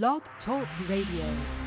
Blog Talk Radio.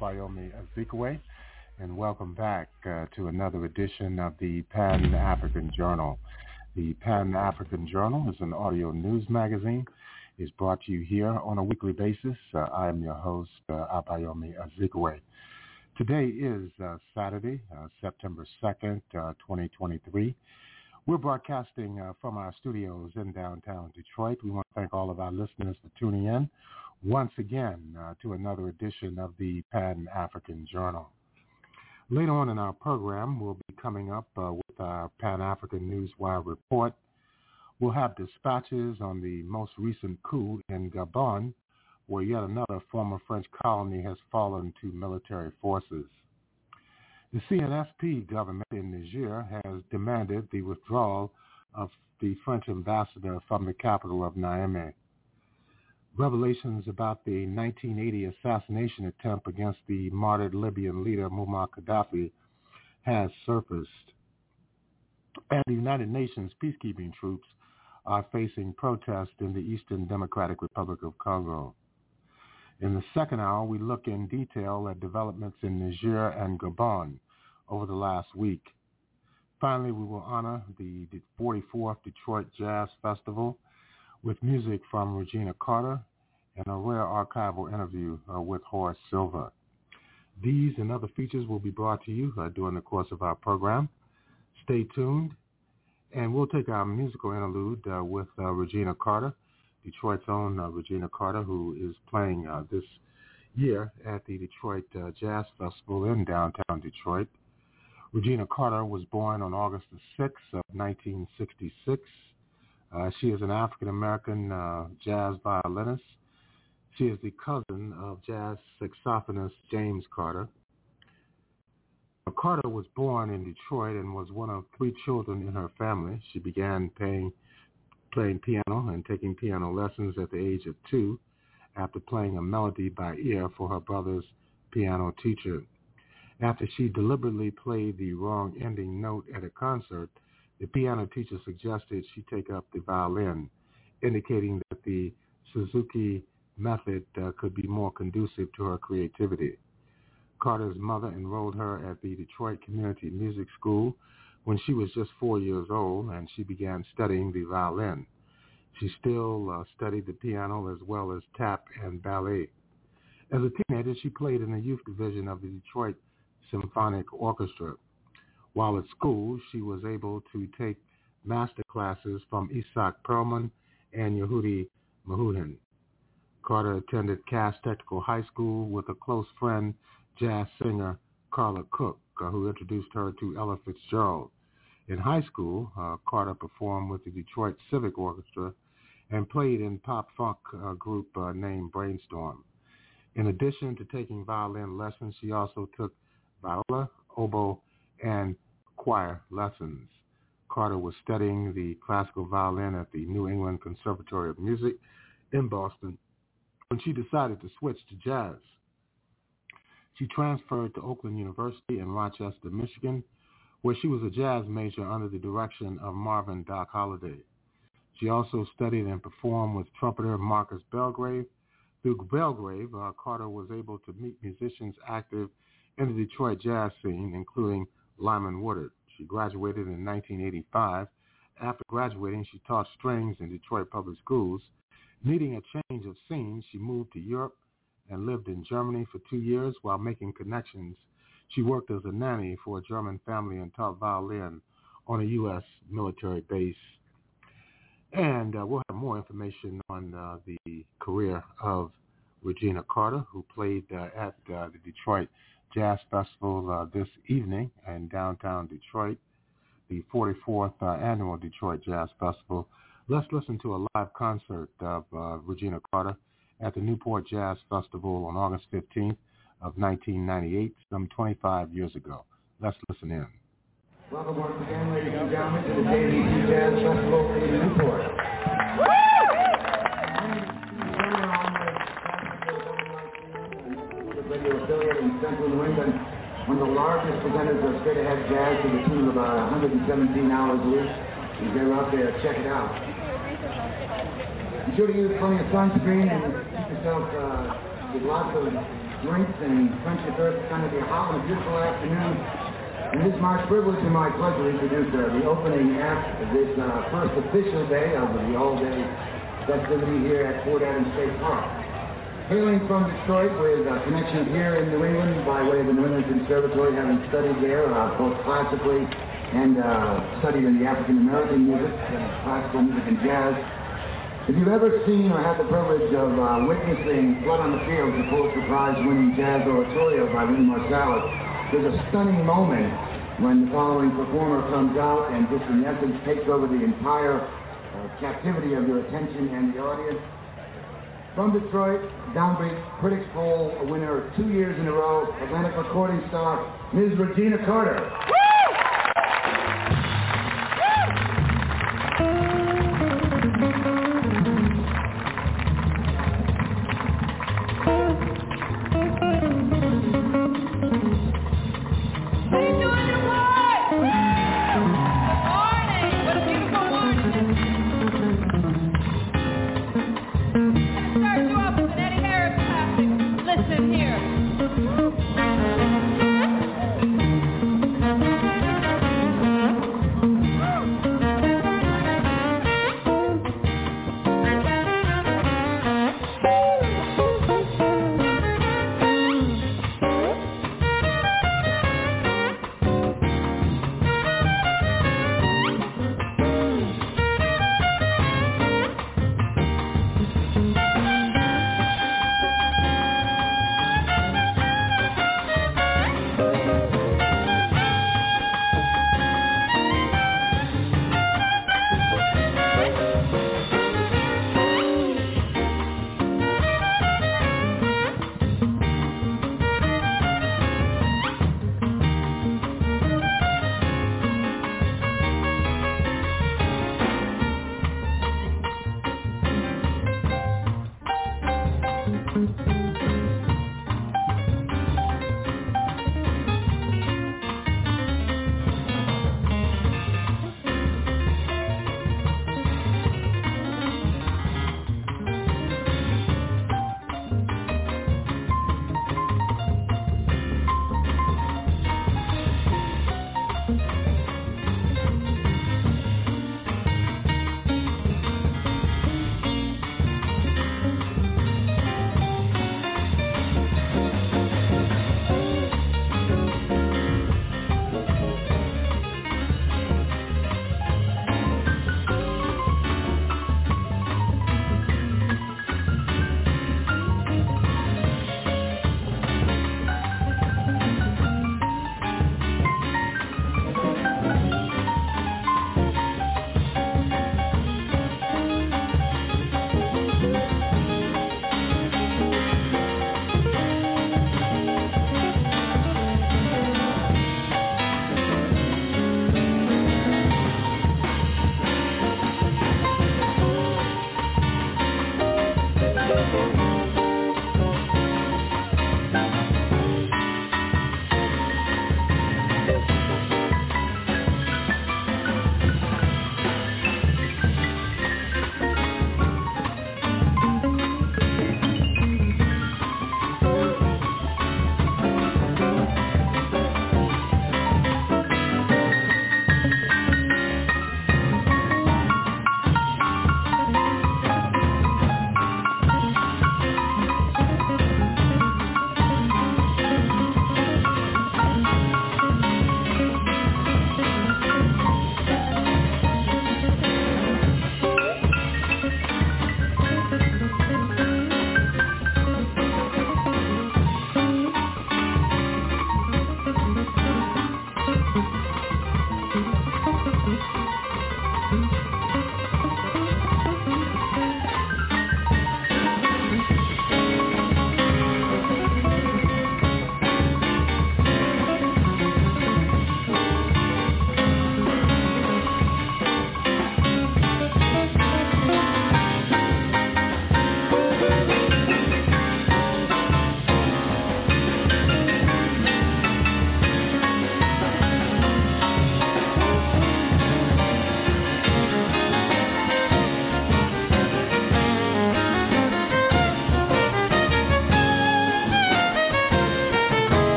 Abayomi Azikiwe, and welcome back uh, to another edition of the Pan-African Journal. The Pan-African Journal is an audio news magazine. It's brought to you here on a weekly basis. Uh, I am your host, uh, Abayomi Azikiwe. Today is uh, Saturday, uh, September 2nd, 2023. We're broadcasting uh, from our studios in downtown Detroit. We want to thank all of our listeners for tuning in once again uh, to another edition of the Pan-African Journal. Later on in our program, we'll be coming up uh, with our Pan-African Newswire report. We'll have dispatches on the most recent coup in Gabon, where yet another former French colony has fallen to military forces. The CNSP government in Niger has demanded the withdrawal of the French ambassador from the capital of Niamey revelations about the 1980 assassination attempt against the martyred Libyan leader Muammar Gaddafi has surfaced. And the United Nations peacekeeping troops are facing protests in the Eastern Democratic Republic of Congo. In the second hour, we look in detail at developments in Niger and Gabon over the last week. Finally, we will honor the 44th Detroit Jazz Festival with music from Regina Carter and a rare archival interview uh, with Horace Silver. These and other features will be brought to you uh, during the course of our program. Stay tuned, and we'll take our musical interlude uh, with uh, Regina Carter, Detroit's own uh, Regina Carter, who is playing uh, this year at the Detroit Jazz Festival in downtown Detroit. Regina Carter was born on August the 6th of 1966 uh, she is an African-American uh, jazz violinist. She is the cousin of jazz saxophonist James Carter. Carter was born in Detroit and was one of three children in her family. She began playing, playing piano and taking piano lessons at the age of two after playing a melody by ear for her brother's piano teacher. After she deliberately played the wrong ending note at a concert, the piano teacher suggested she take up the violin, indicating that the Suzuki method uh, could be more conducive to her creativity. Carter's mother enrolled her at the Detroit Community Music School when she was just four years old, and she began studying the violin. She still uh, studied the piano as well as tap and ballet. As a teenager, she played in the youth division of the Detroit Symphonic Orchestra. While at school, she was able to take master classes from Isaac Perlman and Yehudi Menuhin. Carter attended Cass Technical High School with a close friend, jazz singer Carla Cook, uh, who introduced her to Ella Fitzgerald. In high school, uh, Carter performed with the Detroit Civic Orchestra and played in pop-funk uh, group uh, named Brainstorm. In addition to taking violin lessons, she also took viola, oboe, and choir lessons. Carter was studying the classical violin at the New England Conservatory of Music in Boston when she decided to switch to jazz. She transferred to Oakland University in Rochester, Michigan, where she was a jazz major under the direction of Marvin Doc Holladay. She also studied and performed with trumpeter Marcus Belgrave. Through Belgrave, uh, Carter was able to meet musicians active in the Detroit jazz scene, including Lyman Woodard. She graduated in 1985. After graduating, she taught strings in Detroit public schools. Needing a change of scene, she moved to Europe and lived in Germany for two years while making connections. She worked as a nanny for a German family and taught violin on a U.S. military base. And uh, we'll have more information on uh, the career of Regina Carter, who played uh, at uh, the Detroit Jazz Festival uh, this evening in downtown Detroit, the 44th uh, annual Detroit Jazz Festival. Let's listen to a live concert of uh, Regina Carter at the Newport Jazz Festival on August 15th of 1998, some 25 years ago. Let's listen in. Welcome once again, ladies and gentlemen, to the JVC Jazz Festival in Newport. radio affiliate in central New England, one of the largest presenters of straight-ahead jazz to the tune of about 117 hours a week. If you're out there, check it out. Sure to use plenty of sunscreen and keep yourself uh, with lots of drinks and friendship earth. It's going to be a hot and beautiful afternoon. And it is my privilege and my pleasure to introduce uh, the opening act of this uh, first official day of the all-day festivity here at Fort Adams State Park. Hailing from Detroit with a connection here in New England by way of the New England Conservatory, having studied there uh, both classically and uh, studied in the African American music, uh, classical music and jazz. If you've ever seen or had the privilege of uh, witnessing Blood on the Fields, the Pulitzer Prize-winning jazz oratorio by Wynton Marsalis, there's a stunning moment when the following performer comes out and just in essence takes over the entire uh, captivity of your attention and the audience. From Detroit, Downbeat Critics Poll winner two years in a row, Atlantic recording star, Ms. Regina Carter.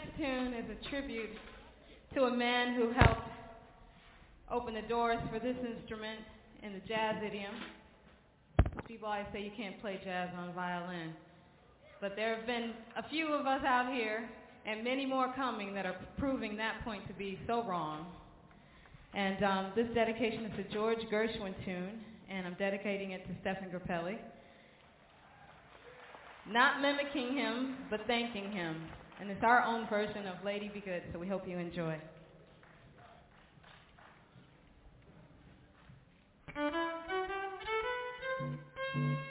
Next tune is a tribute to a man who helped open the doors for this instrument in the jazz idiom. People always say you can't play jazz on violin. But there have been a few of us out here and many more coming that are proving that point to be so wrong. And um, this dedication is a George Gershwin tune, and I'm dedicating it to Stephen Grappelli. Not mimicking him, but thanking him. And it's our own version of Lady Be Good, so we hope you enjoy. Mm-hmm.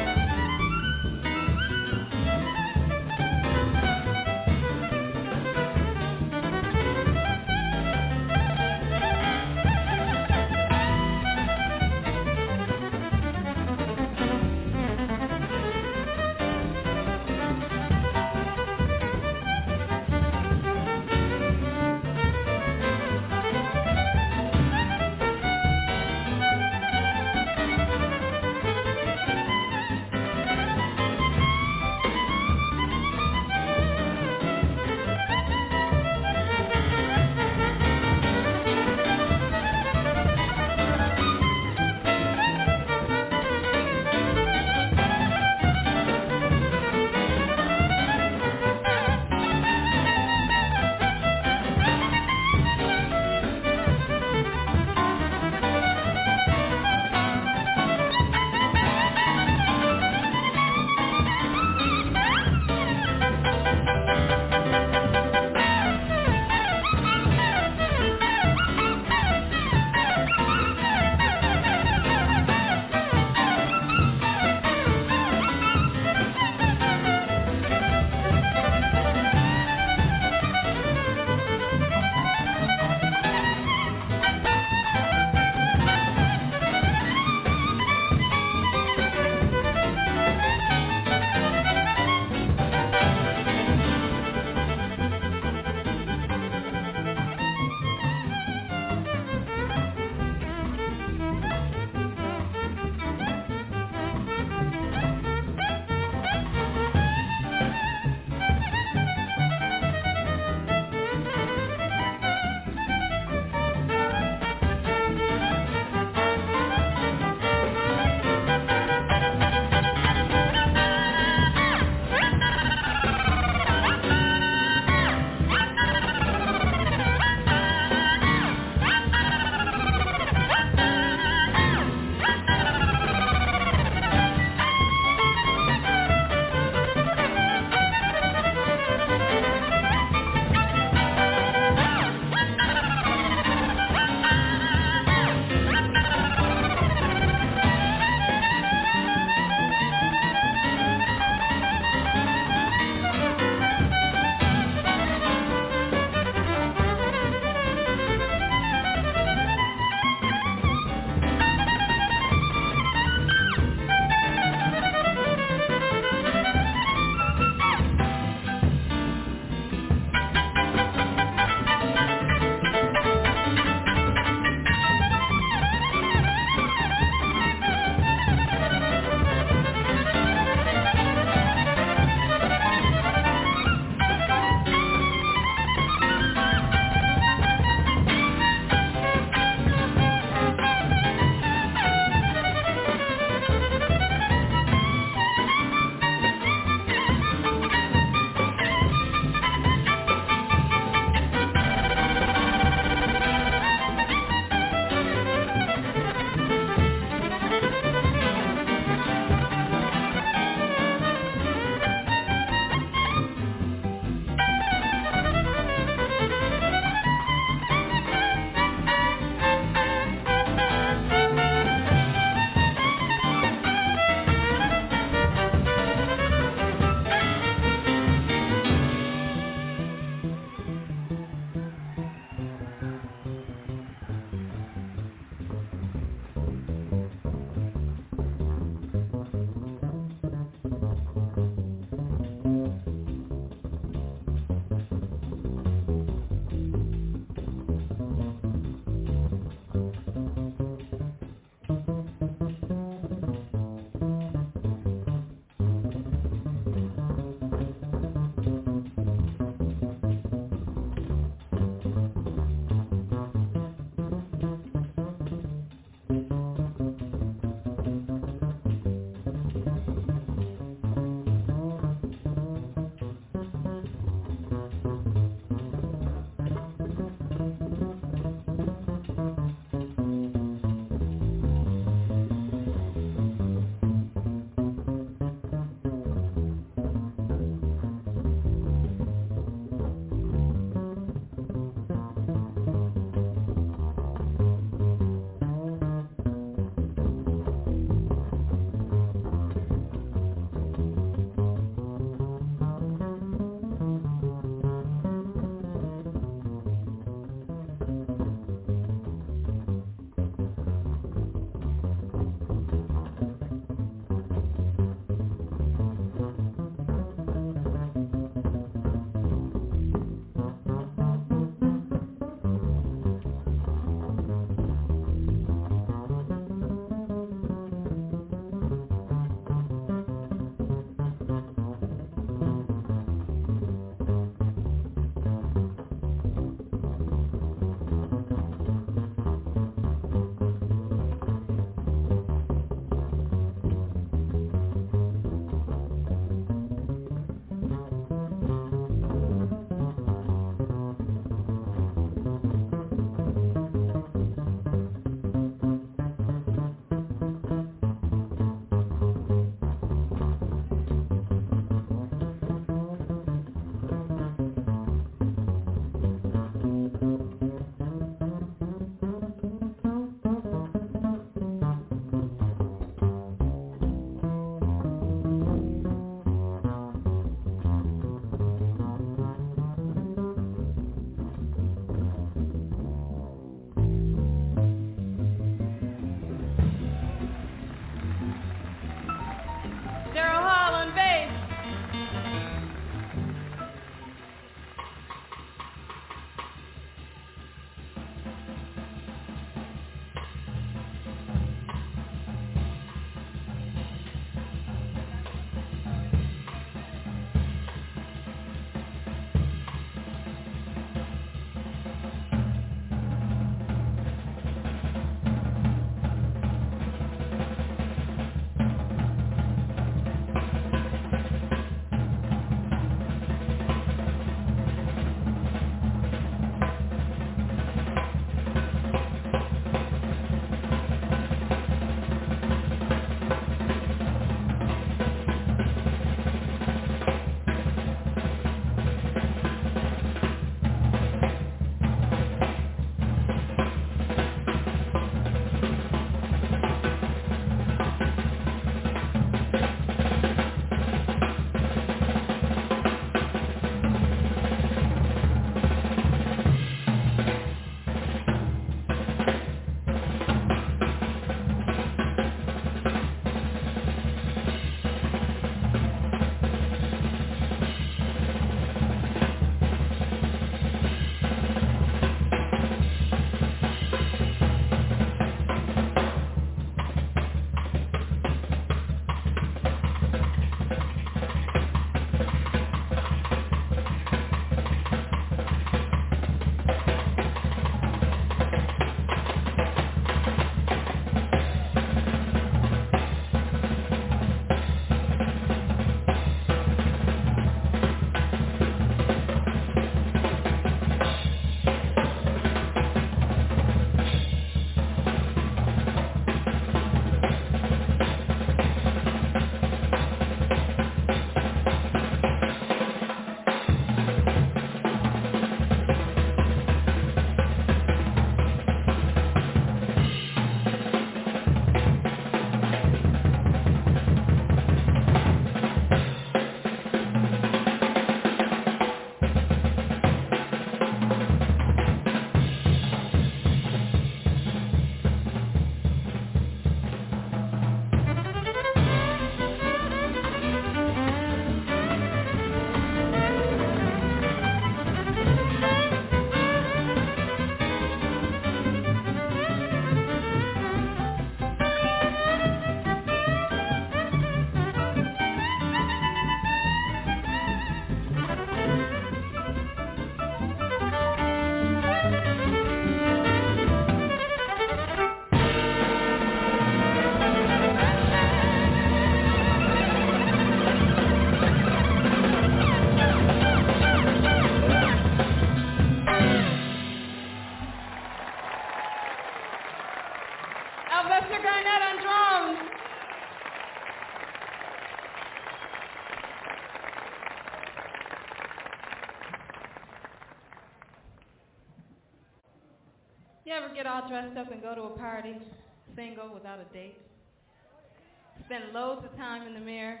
Spend loads of time in the mirror,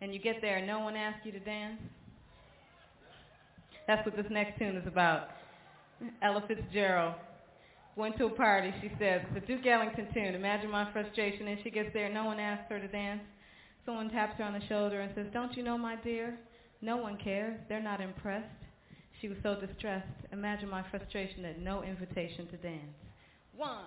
and you get there and no one asks you to dance? That's what this next tune is about. Ella Fitzgerald went to a party. She says, the Duke Ellington tune, Imagine My Frustration. And she gets there, no one asks her to dance. Someone taps her on the shoulder and says, don't you know, my dear? No one cares. They're not impressed. She was so distressed. Imagine my frustration at no invitation to dance. One.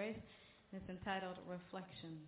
Grace, and it's entitled Reflections.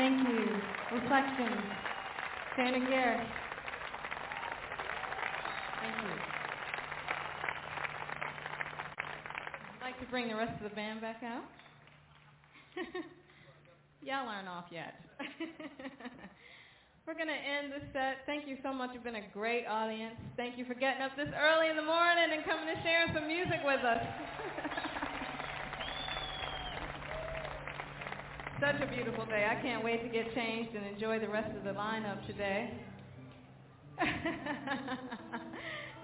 Thank you. Reflections. Shannon Garrett. Thank you. I'd like to bring the rest of the band back out. Y'all aren't off yet. We're going to end the set. Thank you so much. You've been a great audience. Thank you for getting up this early in the morning and coming to share some music with us. Such a beautiful day. I can't wait to get changed and enjoy the rest of the lineup today.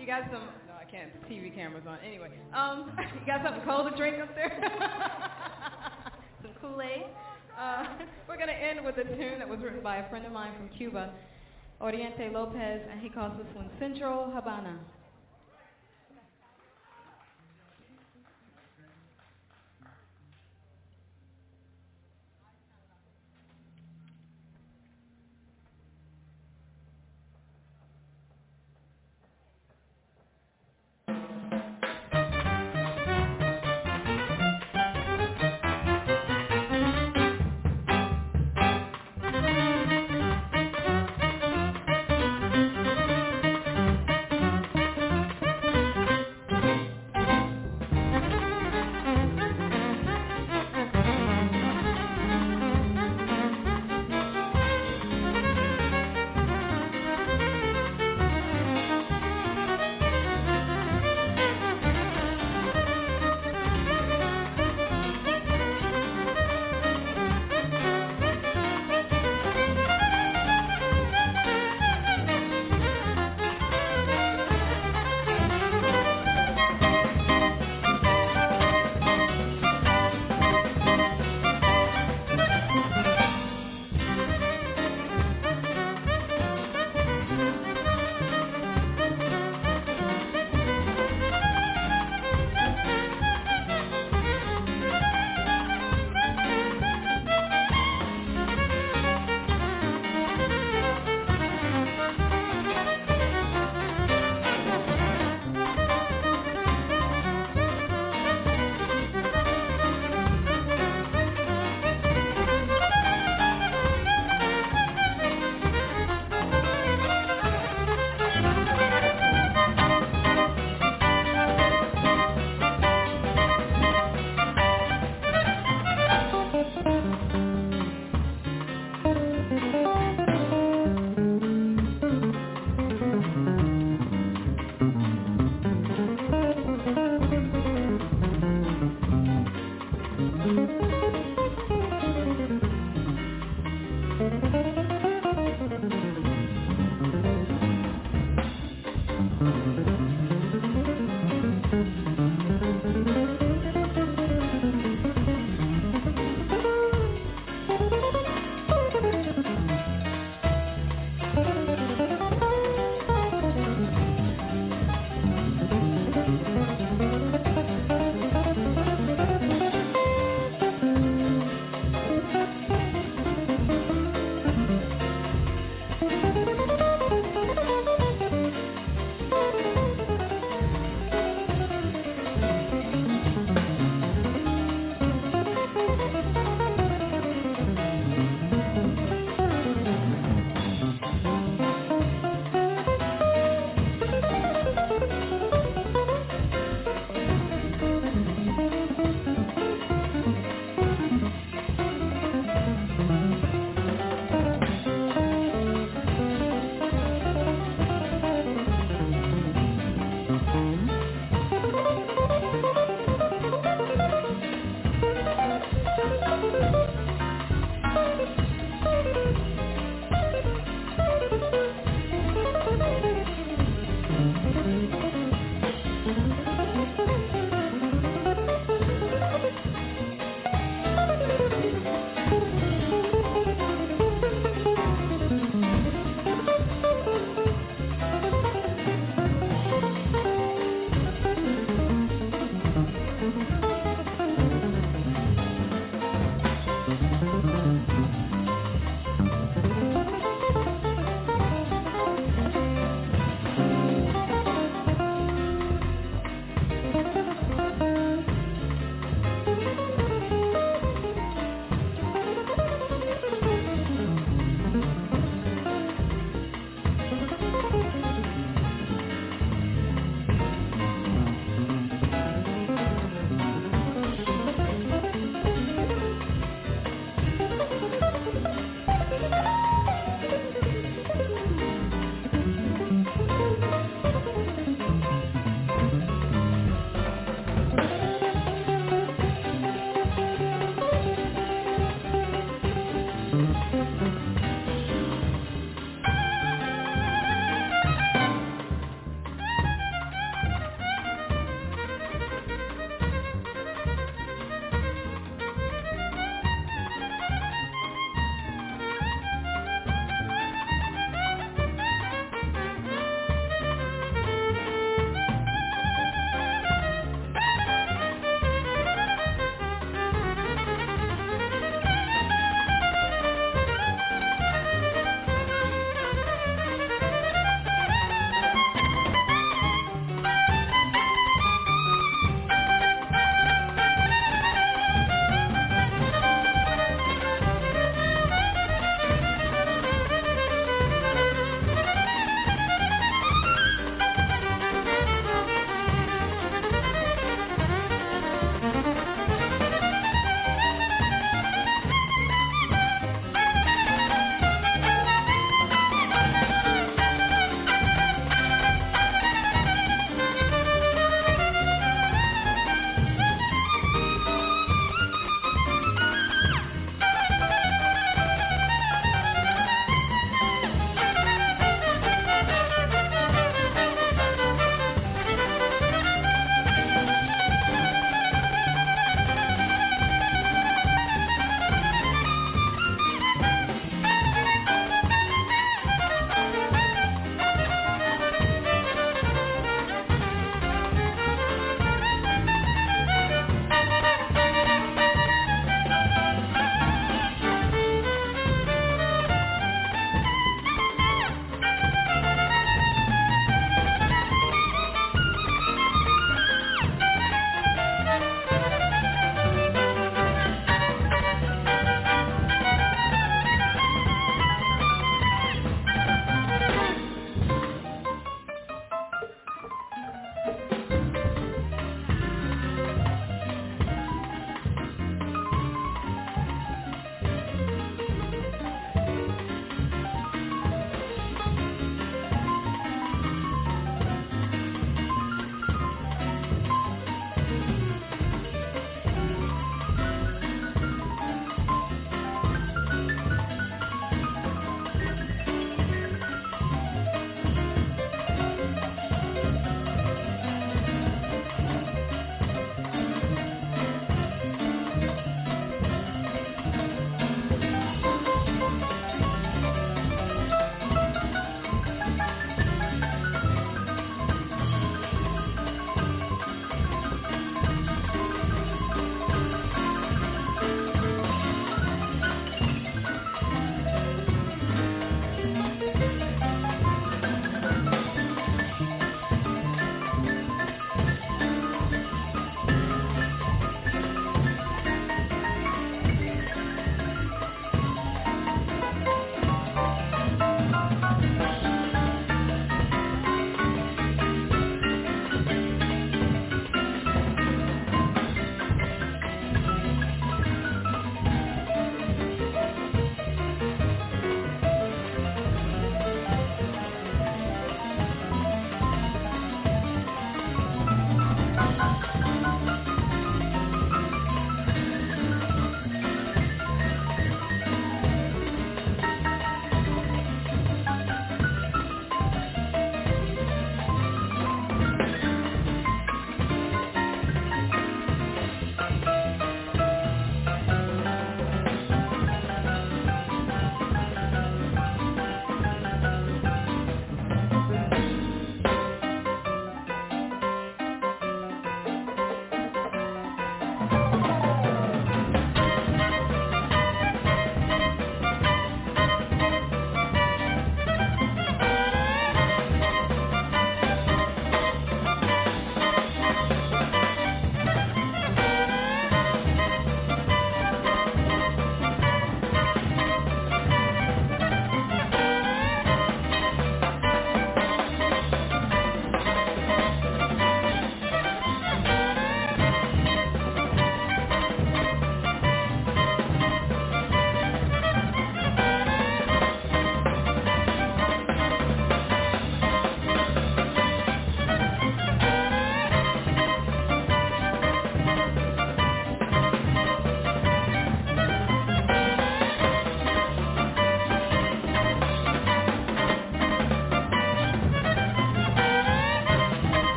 you got some, no, I can't, TV camera's on. Anyway, um, you got something cold to drink up there? some Kool-Aid? Uh, we're going to end with a tune that was written by a friend of mine from Cuba, Oriente Lopez, and he calls this one Central Habana.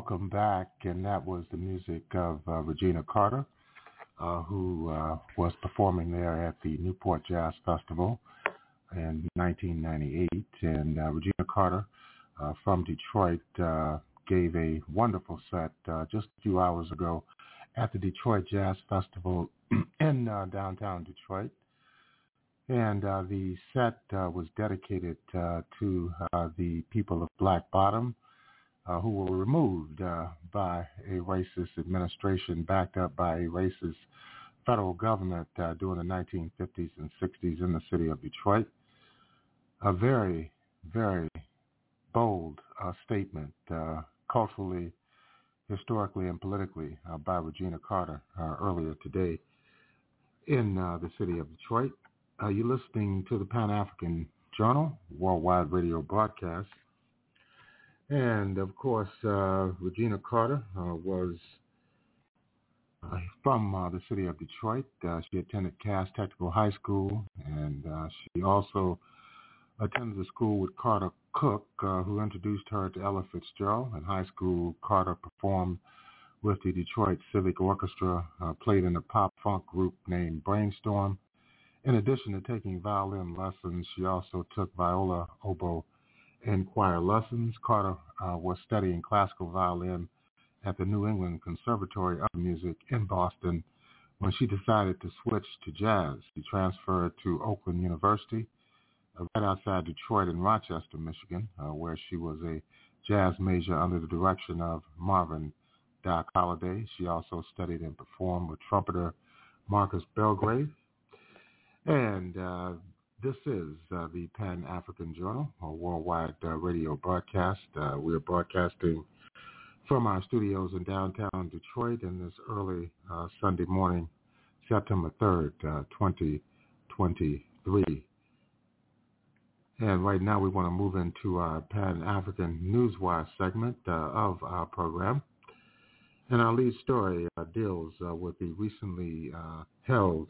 Welcome back, and that was the music of uh, Regina Carter, uh, who uh, was performing there at the Newport Jazz Festival in 1998. And uh, Regina Carter uh, from Detroit uh, gave a wonderful set just a few hours ago at the Detroit Jazz Festival in downtown Detroit. And the set was dedicated to the people of Black Bottom, who were removed uh, by a racist administration backed up by a racist federal government uh, during the 1950s and 60s in the city of Detroit. A very, very bold uh, statement, uh, culturally, historically, and politically uh, by Regina Carter earlier today in the city of Detroit. you're listening to the Pan-African Journal, worldwide radio broadcast and of course, uh, Regina Carter uh, was uh, from uh, the city of Detroit. Uh, she attended Cass Technical High School, and uh, she also attended the school with Carla Cook, who introduced her to Ella Fitzgerald. In high school, Carter performed with the Detroit Civic Orchestra, played in a pop funk group named Brainstorm. In addition to taking violin lessons, she also took viola, oboe, in choir lessons. Carter uh, was studying classical violin at the New England Conservatory of Music in Boston when she decided to switch to jazz. She transferred to Oakland University, uh, right outside Detroit in Rochester, Michigan, uh, where she was a jazz major under the direction of Marvin Doc Holladay. She also studied and performed with trumpeter Marcus Belgrave. And uh, this is uh, the Pan-African Journal, a worldwide uh, radio broadcast. Uh, we are broadcasting from our studios in downtown Detroit in this early uh, Sunday morning, September 3rd, 2023. Uh, and right now we want to move into our Pan-African Newswire segment uh, of our program. And our lead story deals with the recently held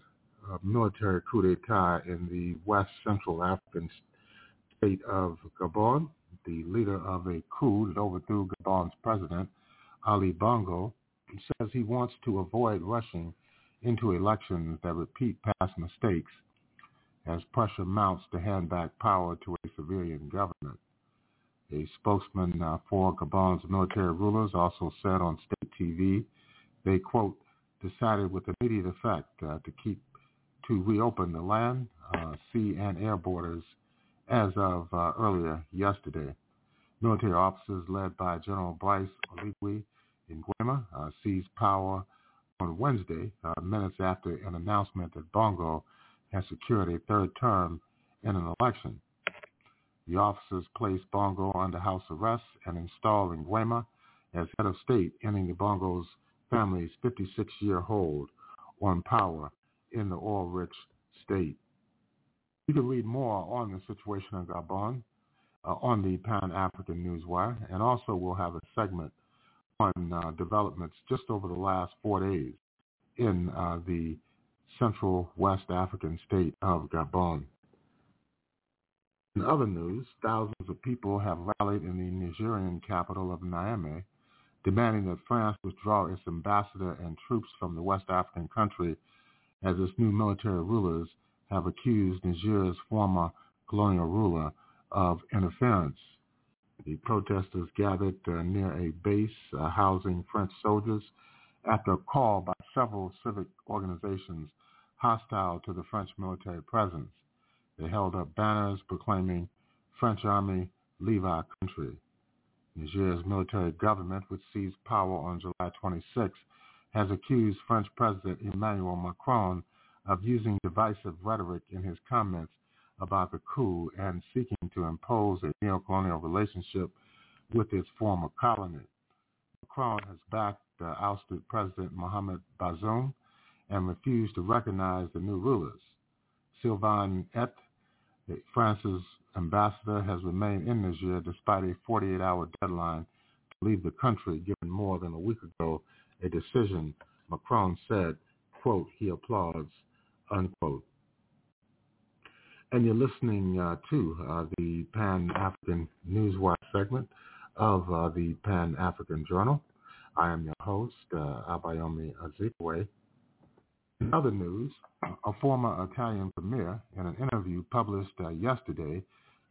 uh, military coup d'etat in the West Central African state of Gabon. The leader of a coup that overthrew Gabon's president, Ali Bongo, says he wants to avoid rushing into elections that repeat past mistakes as pressure mounts to hand back power to a civilian government. A spokesman uh, for Gabon's military rulers also said on state TV they, quote, decided with immediate effect uh, to keep to reopen the land, uh, sea, and air borders as of uh, earlier yesterday. Military officers led by General Brice Oligui Nguema uh, seized power on Wednesday, uh, minutes after an announcement that Bongo has secured a third term in an election. The officers placed Bongo under house arrest and installed Nguema as head of state, ending the Bongo's family's 56-year hold on power in the oil-rich state. You can read more on the situation in Gabon uh, on the Pan-African Newswire, and also we'll have a segment on uh, developments just over the last four days in uh, the central West African state of Gabon. In other news, thousands of people have rallied in the Nigerian capital of Niamey, demanding that France withdraw its ambassador and troops from the West African country as its new military rulers have accused Niger's former colonial ruler of interference. The protesters gathered uh, near a base uh, housing French soldiers after a call by several civic organizations hostile to the French military presence. They held up banners proclaiming, French army, leave our country. Niger's military government, which seized power on July 26, has accused French President Emmanuel Macron of using divisive rhetoric in his comments about the coup and seeking to impose a neocolonial relationship with its former colony. Macron has backed uh, ousted President Mohamed Bazoum and refused to recognize the new rulers. Sylvain Itté, France's ambassador, has remained in Niger despite a 48-hour deadline to leave the country given more than a week ago a decision, Macron said, quote, he applauds, unquote. And you're listening uh, to uh, the Pan-African Newswire segment of uh, the Pan-African Journal. I am your host, uh, Abayomi Azikiwe. In other news, a former Italian premier, in an interview published uh, yesterday,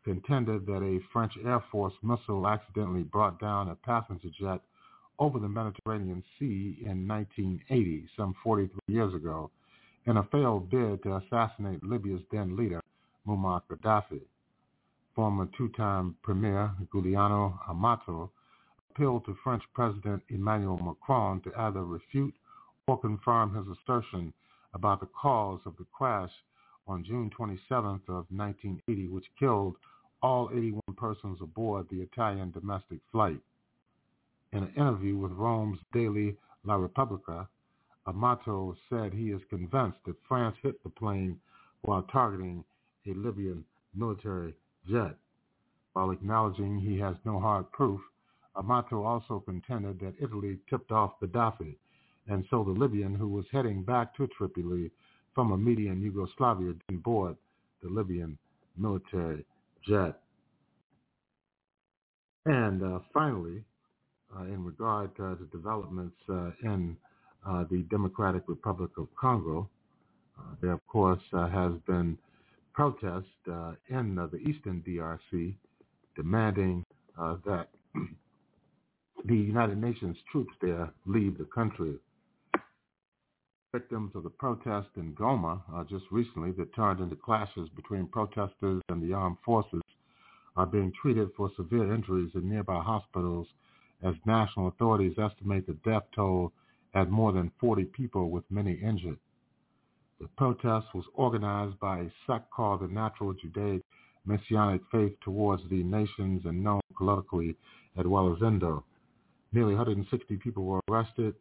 contended that a French Air Force missile accidentally brought down a passenger jet over the Mediterranean Sea in 1980, some 43 years ago, in a failed bid to assassinate Libya's then leader, Muammar Gaddafi. Former two-time Premier Giuliano Amato appealed to French President Emmanuel Macron to either refute or confirm his assertion about the cause of the crash on June 27th of 1980, which killed all 81 persons aboard the Italian domestic flight. In an interview with Rome's daily La Repubblica, Amato said he is convinced that France hit the plane while targeting a Libyan military jet. While acknowledging he has no hard proof, Amato also contended that Italy tipped off Gaddafi, and so the Libyan who was heading back to Tripoli from a meeting in Yugoslavia didn't board the Libyan military jet. And uh, finally, in regard to the developments uh, in uh, the Democratic Republic of Congo, uh, there of course uh, has been protest in the eastern DRC demanding that the United Nations troops there leave the country. Victims of the protest in Goma just recently that turned into clashes between protesters and the armed forces are being treated for severe injuries in nearby hospitals as national authorities estimate the death toll at more than 40 people with many injured. The protest was organized by a sect called the Natural Judaic Messianic Faith Towards the Nations and known colloquially as Wazalendo. Nearly 160 people were arrested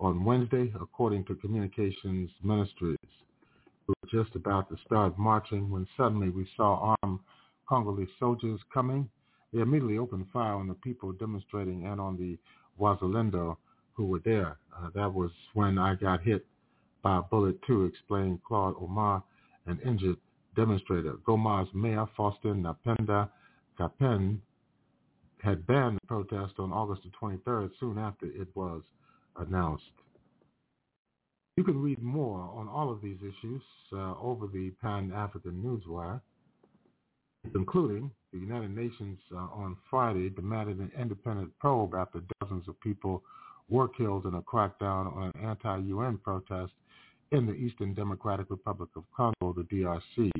on Wednesday, according to Communications Ministries. We were just about to start marching when suddenly we saw armed Congolese soldiers coming. They immediately opened fire on the people demonstrating and on the Wazalendo who were there. Uh, that was when I got hit by a bullet too, explained Claude Omar, an injured demonstrator. Goma's mayor, Faustin Napenda Kapend, had banned the protest on August the 23rd, soon after it was announced. You can read more on all of these issues uh, over the Pan-African Newswire including the United Nations uh, on Friday demanded an independent probe after dozens of people were killed in a crackdown on an anti-UN protest in the Eastern Democratic Republic of Congo, the DRC.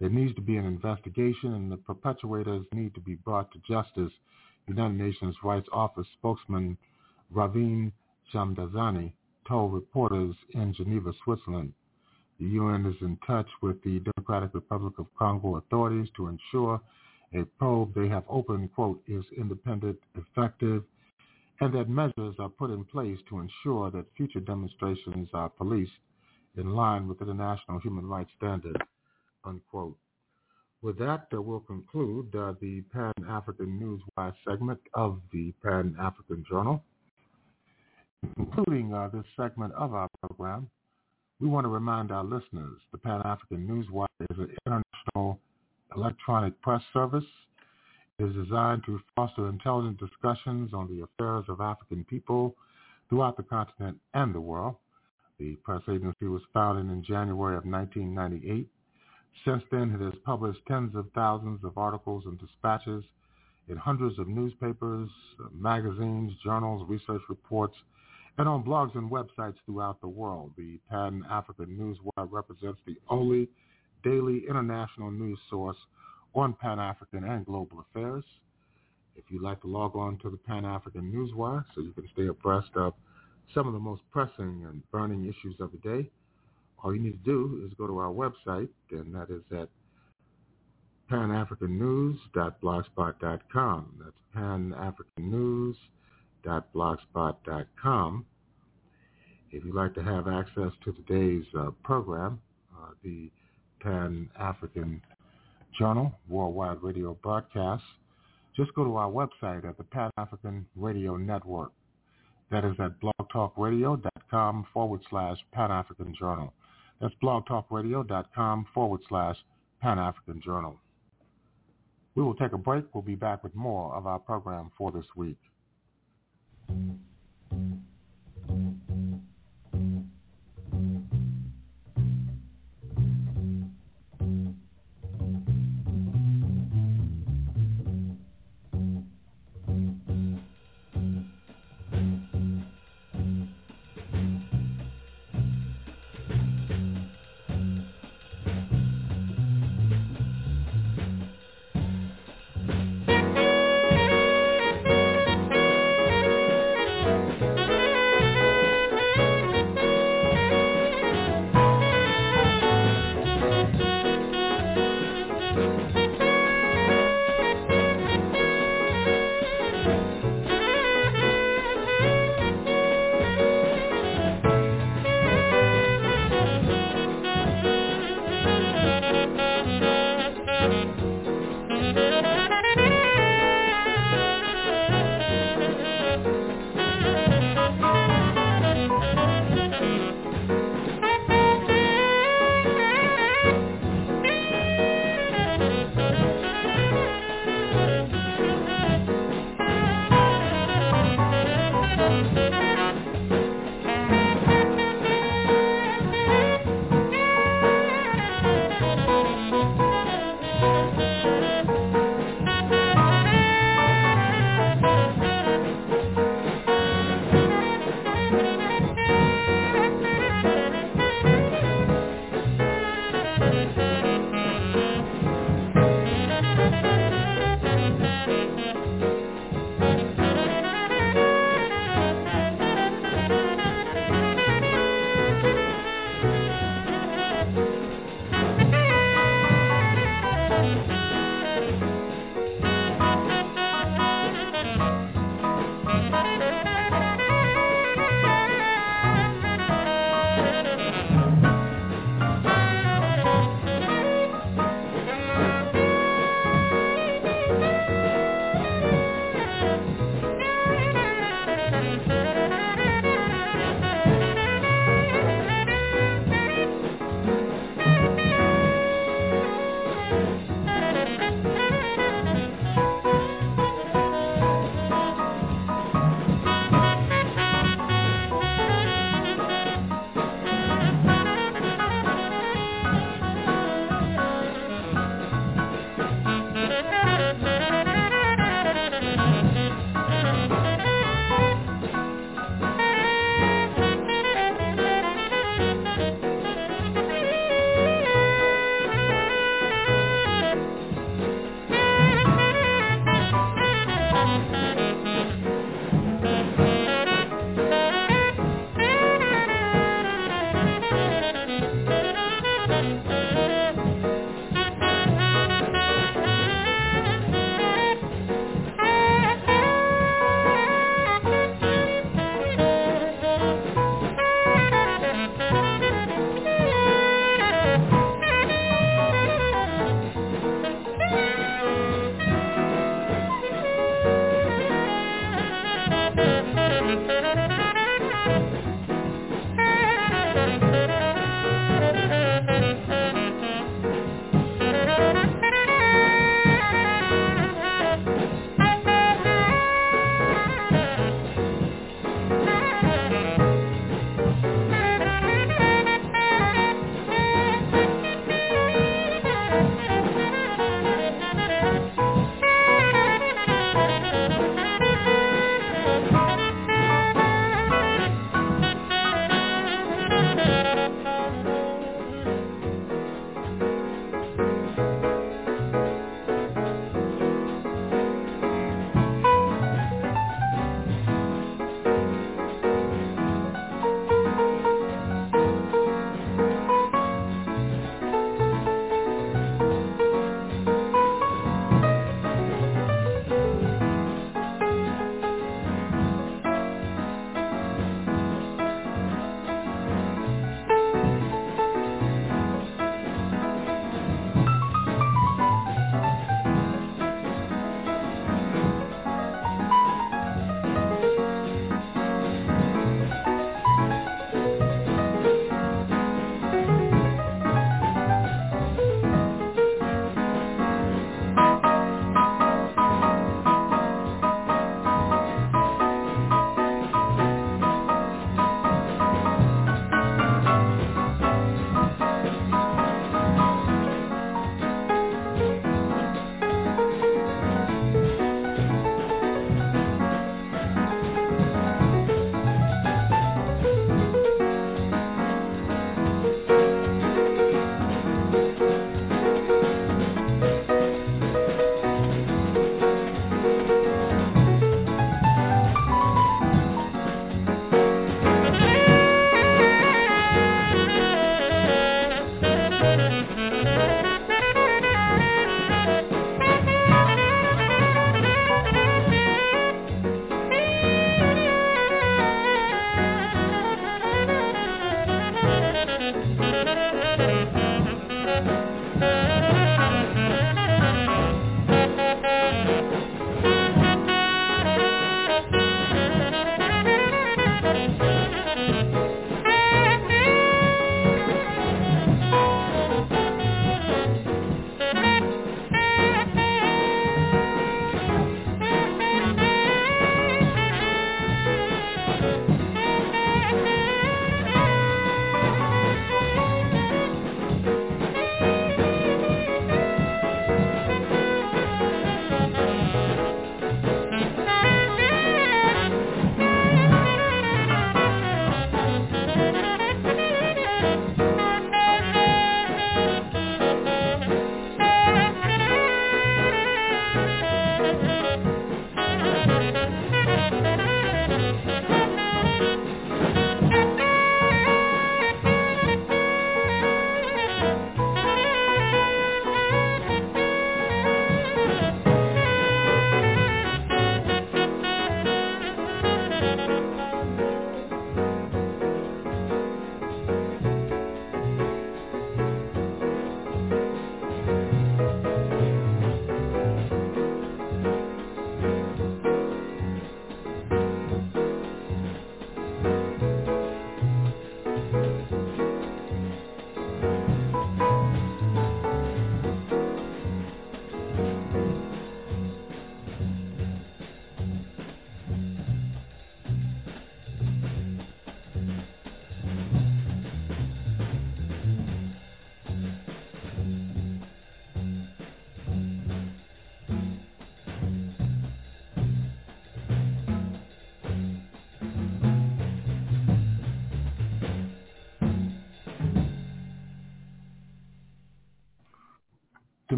There needs to be an investigation and the perpetrators need to be brought to justice, United Nations Rights Office spokesman Ravina Shamdasani told reporters in Geneva, Switzerland. The UN is in touch with the Democratic Republic of Congo authorities to ensure a probe they have opened, quote, is independent, effective, and that measures are put in place to ensure that future demonstrations are policed in line with international human rights standards, unquote. With that, uh, we'll conclude uh, the Pan-African Newswire segment of the Pan-African Journal. Concluding uh, this segment of our program, we want to remind our listeners the Pan-African Newswire is an international electronic press service. It is designed to foster intelligent discussions on the affairs of African people throughout the continent and the world. The press agency was founded in January of 1998. Since then, it has published tens of thousands of articles and dispatches in hundreds of newspapers, magazines, journals, research reports, and on blogs and websites throughout the world. The Pan African Newswire represents the only daily international news source on Pan-African and global affairs. If you'd like to log on to the Pan-African Newswire so you can stay abreast of some of the most pressing and burning issues of the day, all you need to do is go to our website, and that is at panafricannews.blogspot.com. That's panafricannews.blogspot.com blogspot.com. If you'd like to have access to today's uh, program, uh, the Pan-African Journal Worldwide Radio Broadcast, just go to our website at the Pan-African Radio Network. That is at blogtalkradio.com forward slash Pan-African Journal. That's blogtalkradio.com forward slash Pan-African Journal. We will take a break. We'll be back with more of our program for this week.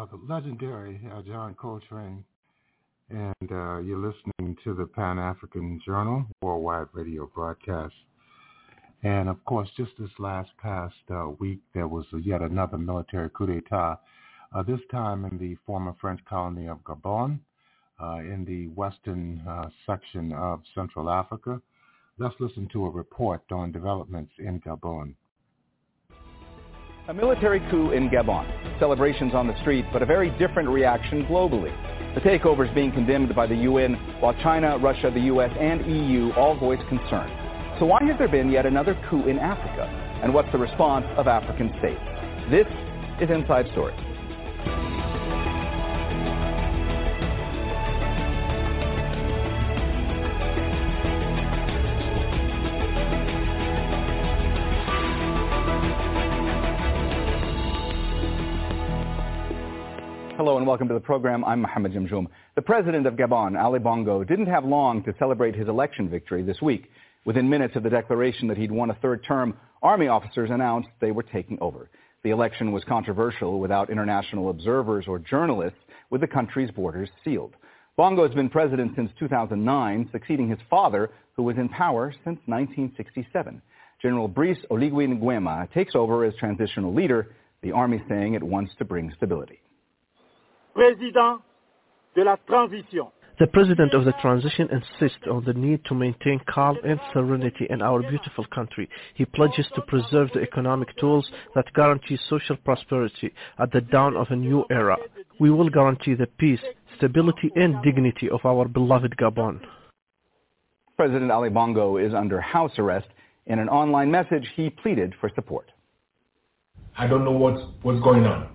Uh, the legendary uh, John Coltrane, and uh, you're listening to the Pan African Journal worldwide radio broadcast. And of course, just this last past uh, week, there was yet another military coup d'état. Uh, this time in the former French colony of Gabon, uh, in the western section of Central Africa. Let's listen to a report on developments in Gabon. A military coup in Gabon. Celebrations on the street, but a very different reaction globally. The takeover is being condemned by the UN, while China, Russia, the US, and EU all voice concern. So why has there been yet another coup in Africa? And what's the response of African states? This is Inside Story. Hello and welcome to the program. I'm Mohamed Jamjoom. The president of Gabon, Ali Bongo, didn't have long to celebrate his election victory this week. Within minutes of the declaration that he'd won a third term, army officers announced they were taking over. The election was controversial without international observers or journalists, with the country's borders sealed. Bongo has been president since 2009, succeeding his father, who was in power since 1967. General Brice Oligui Nguema takes over as transitional leader, the army saying it wants to bring stability président de la transition. The president of the transition insists on the need to maintain calm and serenity in our beautiful country. He pledges to preserve the economic tools that guarantee social prosperity at the dawn of a new era. We will guarantee the peace, stability, and dignity of our beloved Gabon. President Ali Bongo is under house arrest. In an online message, he pleaded for support. I don't know what's, what's going on.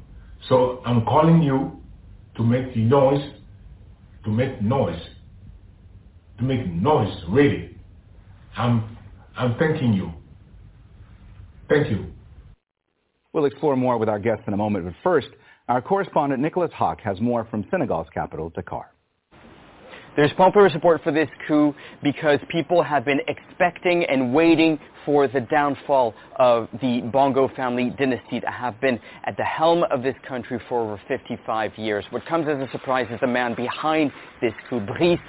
So I'm calling you to make the noise, to make noise, to make noise, really. I'm, I'm thanking you. Thank you. We'll explore more with our guests in a moment, but first, our correspondent Nicolas Haque has more from Senegal's capital, Dakar. There's popular support for this coup because people have been expecting and waiting for the downfall of the Bongo family dynasty that have been at the helm of this country for over 55 years. What comes as a surprise is the man behind this coup, Brice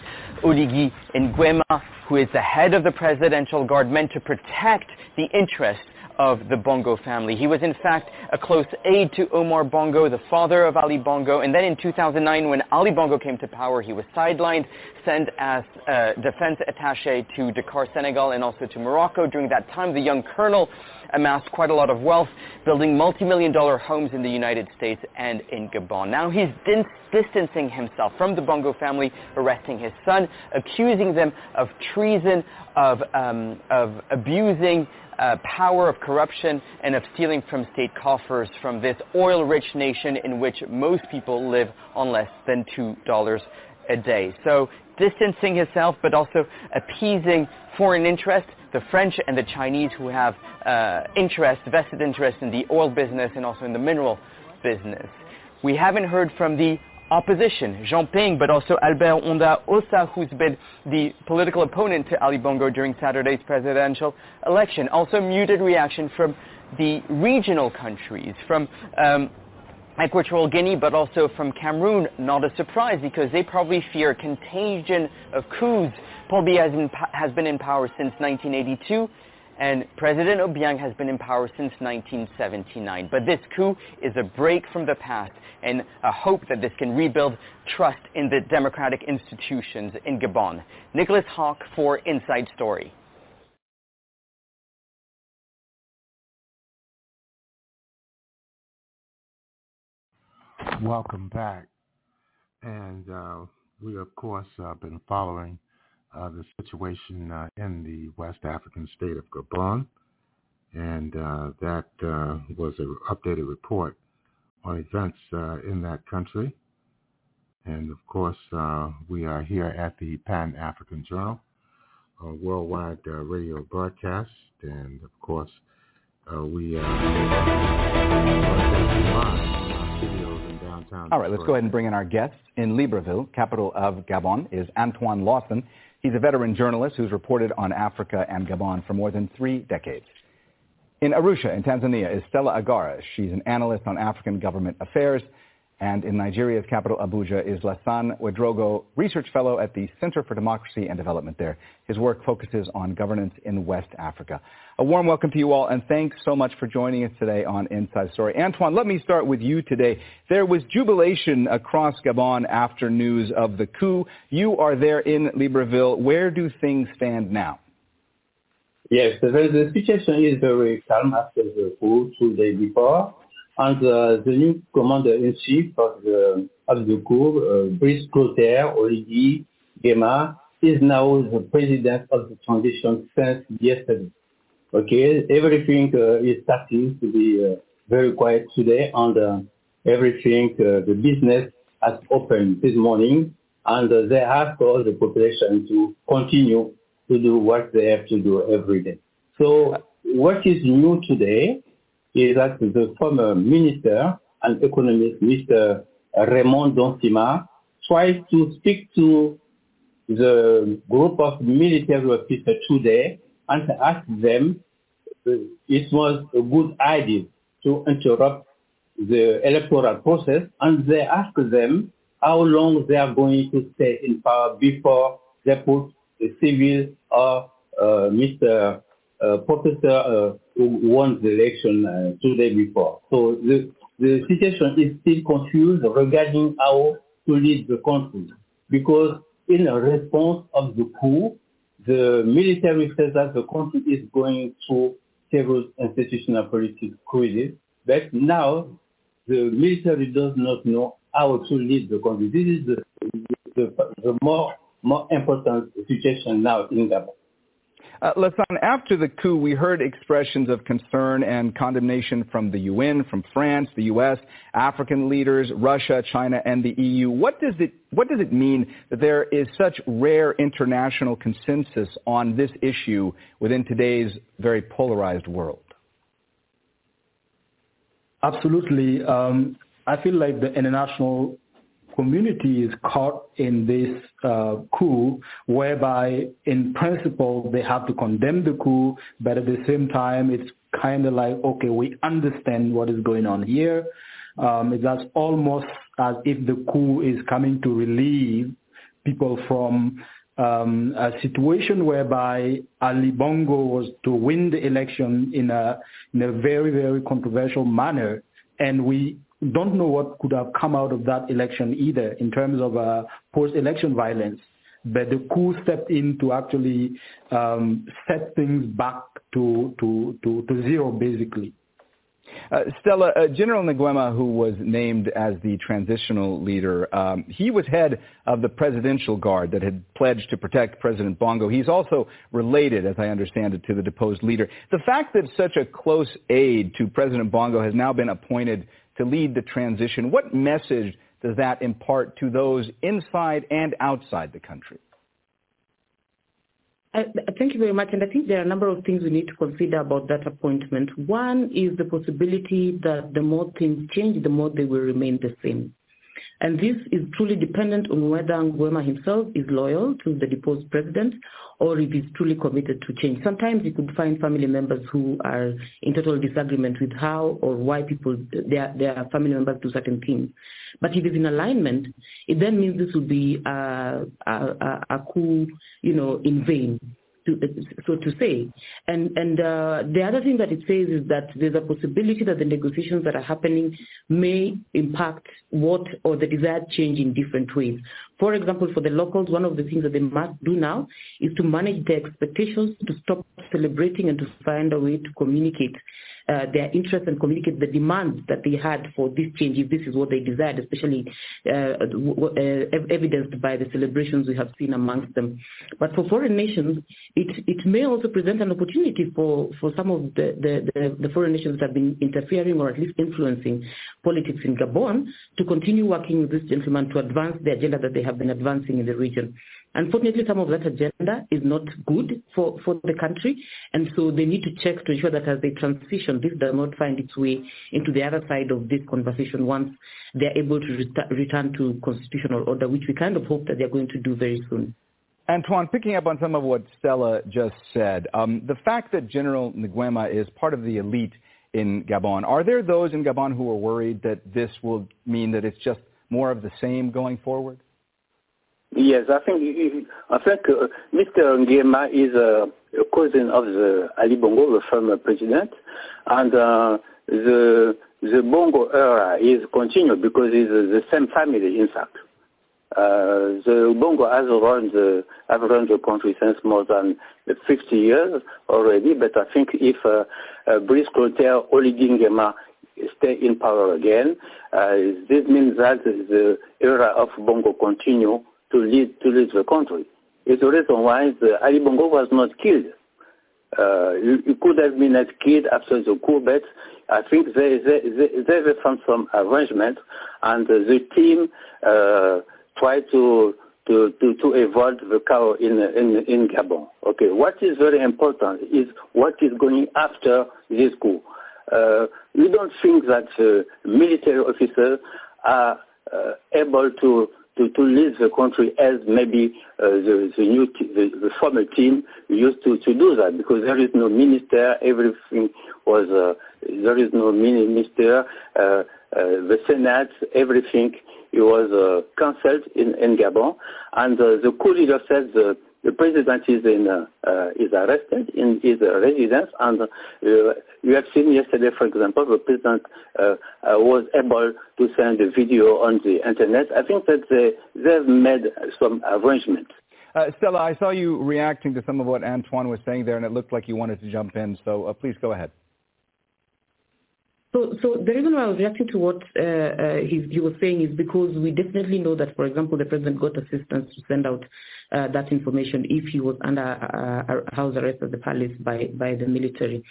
Oligui Nguema, who is the head of the presidential guard meant to protect the interests of the Bongo family. He was in fact a close aide to Omar Bongo, the father of Ali Bongo, and then in 2009 when Ali Bongo came to power, he was sidelined, sent as defense attaché to Dakar, Senegal, and also to Morocco. During that time, the young colonel amassed quite a lot of wealth, building multi-million dollar homes in the United States and in Gabon. Now he's dis- distancing himself from the Bongo family, arresting his son, accusing them of treason, of, um, of abusing uh, power of corruption and of stealing from state coffers from this oil-rich nation in which most people live on less than $2 a day. So distancing himself but also appeasing foreign interests, the French and the Chinese who have uh, interest, vested interest in the oil business and also in the mineral business. We haven't heard from the opposition, Jean Ping, but also Albert Ondo Ossa, who's been the political opponent to Ali Bongo during Saturday's presidential election. Also muted reaction from the regional countries, from um, Equatorial Guinea, but also from Cameroon. Not a surprise because they probably fear contagion of coups. Paul has, has been in power since 1982 and President Obiang has been in power since 1979. But this coup is a break from the past and a hope that this can rebuild trust in the democratic institutions in Gabon. Nicolas Haque for Inside Story. Welcome back. And uh, we, of course, have uh, been following uh, the situation uh, in the West African state of Gabon. And uh, that uh, was an updated report on events uh, in that country. And of course, uh, we are here at the Pan-African Journal, a worldwide radio broadcast. And of course, we are All right, let's go ahead and bring in our guest. In Libreville, capital of Gabon, is Antoine Lawson. He's a veteran journalist who's reported on Africa and Gabon for more than three decades. In Arusha, in Tanzania, is Stella Agara. She's an analyst on African government affairs. And in Nigeria's capital, Abuja, is Lassane Ouedraogo, research fellow at the Center for Democracy and Development there. His work focuses on governance in West Africa. A warm welcome to you all, and thanks so much for joining us today on Inside Story. Antoine, let me start with you today. There was jubilation across Gabon after news of the coup. You are there in Libreville. Where do things stand now? Yes, the situation is very calm after the coup two days before and uh, the new commander-in-chief of the, of uh, Brice Clotaire Oligui Nguema, is now the president of the transition since yesterday. Okay, everything uh, is starting to be uh, very quiet today, and uh, everything, the business has opened this morning, and they ask all the population to continue to do what they have to do every day. So what is new today is that the former minister and economist, Mr. Raymond Ndong Sima, tried to speak to the group of military officers today and ask them uh, it was a good idea to interrupt the electoral process and they asked them how long they are going to stay in power before they put the civil or uh, Mr uh, professor uh, who won the election uh, two days before. So the, the situation is still confused regarding how to lead the country because in a response of the coup, the military says that the country is going through several institutional political crises, but now the military does not know how to lead the country. This is the, the, the more, more important situation now in Gabon. Uh, after the coup, we heard expressions of concern and condemnation from the UN, from France, the U.S., African leaders, Russia, China, and the EU. What does it what does it mean that there is such rare international consensus on this issue within today's very polarized world? Absolutely. Um, I feel like the international community is caught in this uh, coup whereby in principle they have to condemn the coup, but at the same time it's kind of like, okay, we understand what is going on here. Um, it's almost as if the coup is coming to relieve people from um, a situation whereby Ali Bongo was to win the election in a in a very very controversial manner, and we don't know what could have come out of that election either in terms of uh, post-election violence. But the coup stepped in to actually um, set things back to, to, to, to zero, basically. Uh, Stella, uh, General Nguema, who was named as the transitional leader, um, he was head of the presidential guard that had pledged to protect President Bongo. He's also related, as I understand it, to the deposed leader. The fact that such a close aide to President Bongo has now been appointed to lead the transition, what message does that impart to those inside and outside the country? Thank you very much. And I think there are a number of things we need to consider about that appointment. One is the possibility that the more things change, the more they will remain the same. And this is truly dependent on whether Nguema himself is loyal to the deposed president or if he's truly committed to change. Sometimes you could find family members who are in total disagreement with how or why people, their, their family members do certain things. But if it's in alignment, it then means this would be a, a, a coup, you know, in vain to, so to say. And, and uh, the other thing that it says is that there's a possibility that the negotiations that are happening may impact what or the desired change in different ways. For example, for the locals, one of the things that they must do now is to manage their expectations, to stop celebrating and to find a way to communicate uh, their interest and communicate the demands that they had for this change, if this is what they desired, especially uh, uh, evidenced by the celebrations we have seen amongst them. But for foreign nations, it, it may also present an opportunity for, for some of the, the, the, the foreign nations that have been interfering or at least influencing politics in Gabon to continue working with this gentleman to advance the agenda that they have been advancing in the region. Unfortunately, some of that agenda is not good for, for the country, and so they need to check to ensure that as they transition, this does not find its way into the other side of this conversation once they're able to ret- return to constitutional order, which we kind of hope that they're going to do very soon. Antoine, picking up on some of what Stella just said, um, the fact that General Nguema is part of the elite in Gabon, are there those in Gabon who are worried that this will mean that it's just more of the same going forward? Yes, I think I think uh, Mr. Nguema is a, a, cousin of the Ali Bongo, the former president, and uh, the the Bongo era is continued because it's the same family, in fact. Uh, the Bongo has run the have run the country since more than 50 years already, but I think if uh, uh, Brice Clotaire, Oligui Nguema stay in power again, uh, this means that the era of Bongo continue to lead to lead the country. It's the reason why the Ali Bongo was not killed. Uh, he, could have been killed after the coup, but I think they they they, they found some arrangement, and the team uh, tried to. To, to, to avoid the chaos in, in, in Gabon. Okay, what is very important is what is going after this coup. Uh, we don't think that uh, military officers are uh, able to to, to lead the country as maybe uh, the, the new t- the, the former team used to, to do that because there is no minister, everything was uh, there is no minister, uh, uh the Senate, everything it was uh, cancelled in, in Gabon, and uh, the coup leader said the the president is in uh, uh, is arrested in his uh, residence, and you have seen yesterday, for example, the president was able to send a video on the internet. I think that they they've made some arrangements. Uh, Stella, I saw you reacting to some of what Antoine was saying there, and it looked like you wanted to jump in. So uh, please go ahead. So, the reason why I was reacting to what uh, uh, he, was saying is because we definitely know that, for example, the president got assistance to send out uh, that information if he was under house arrest at the palace by, by the military.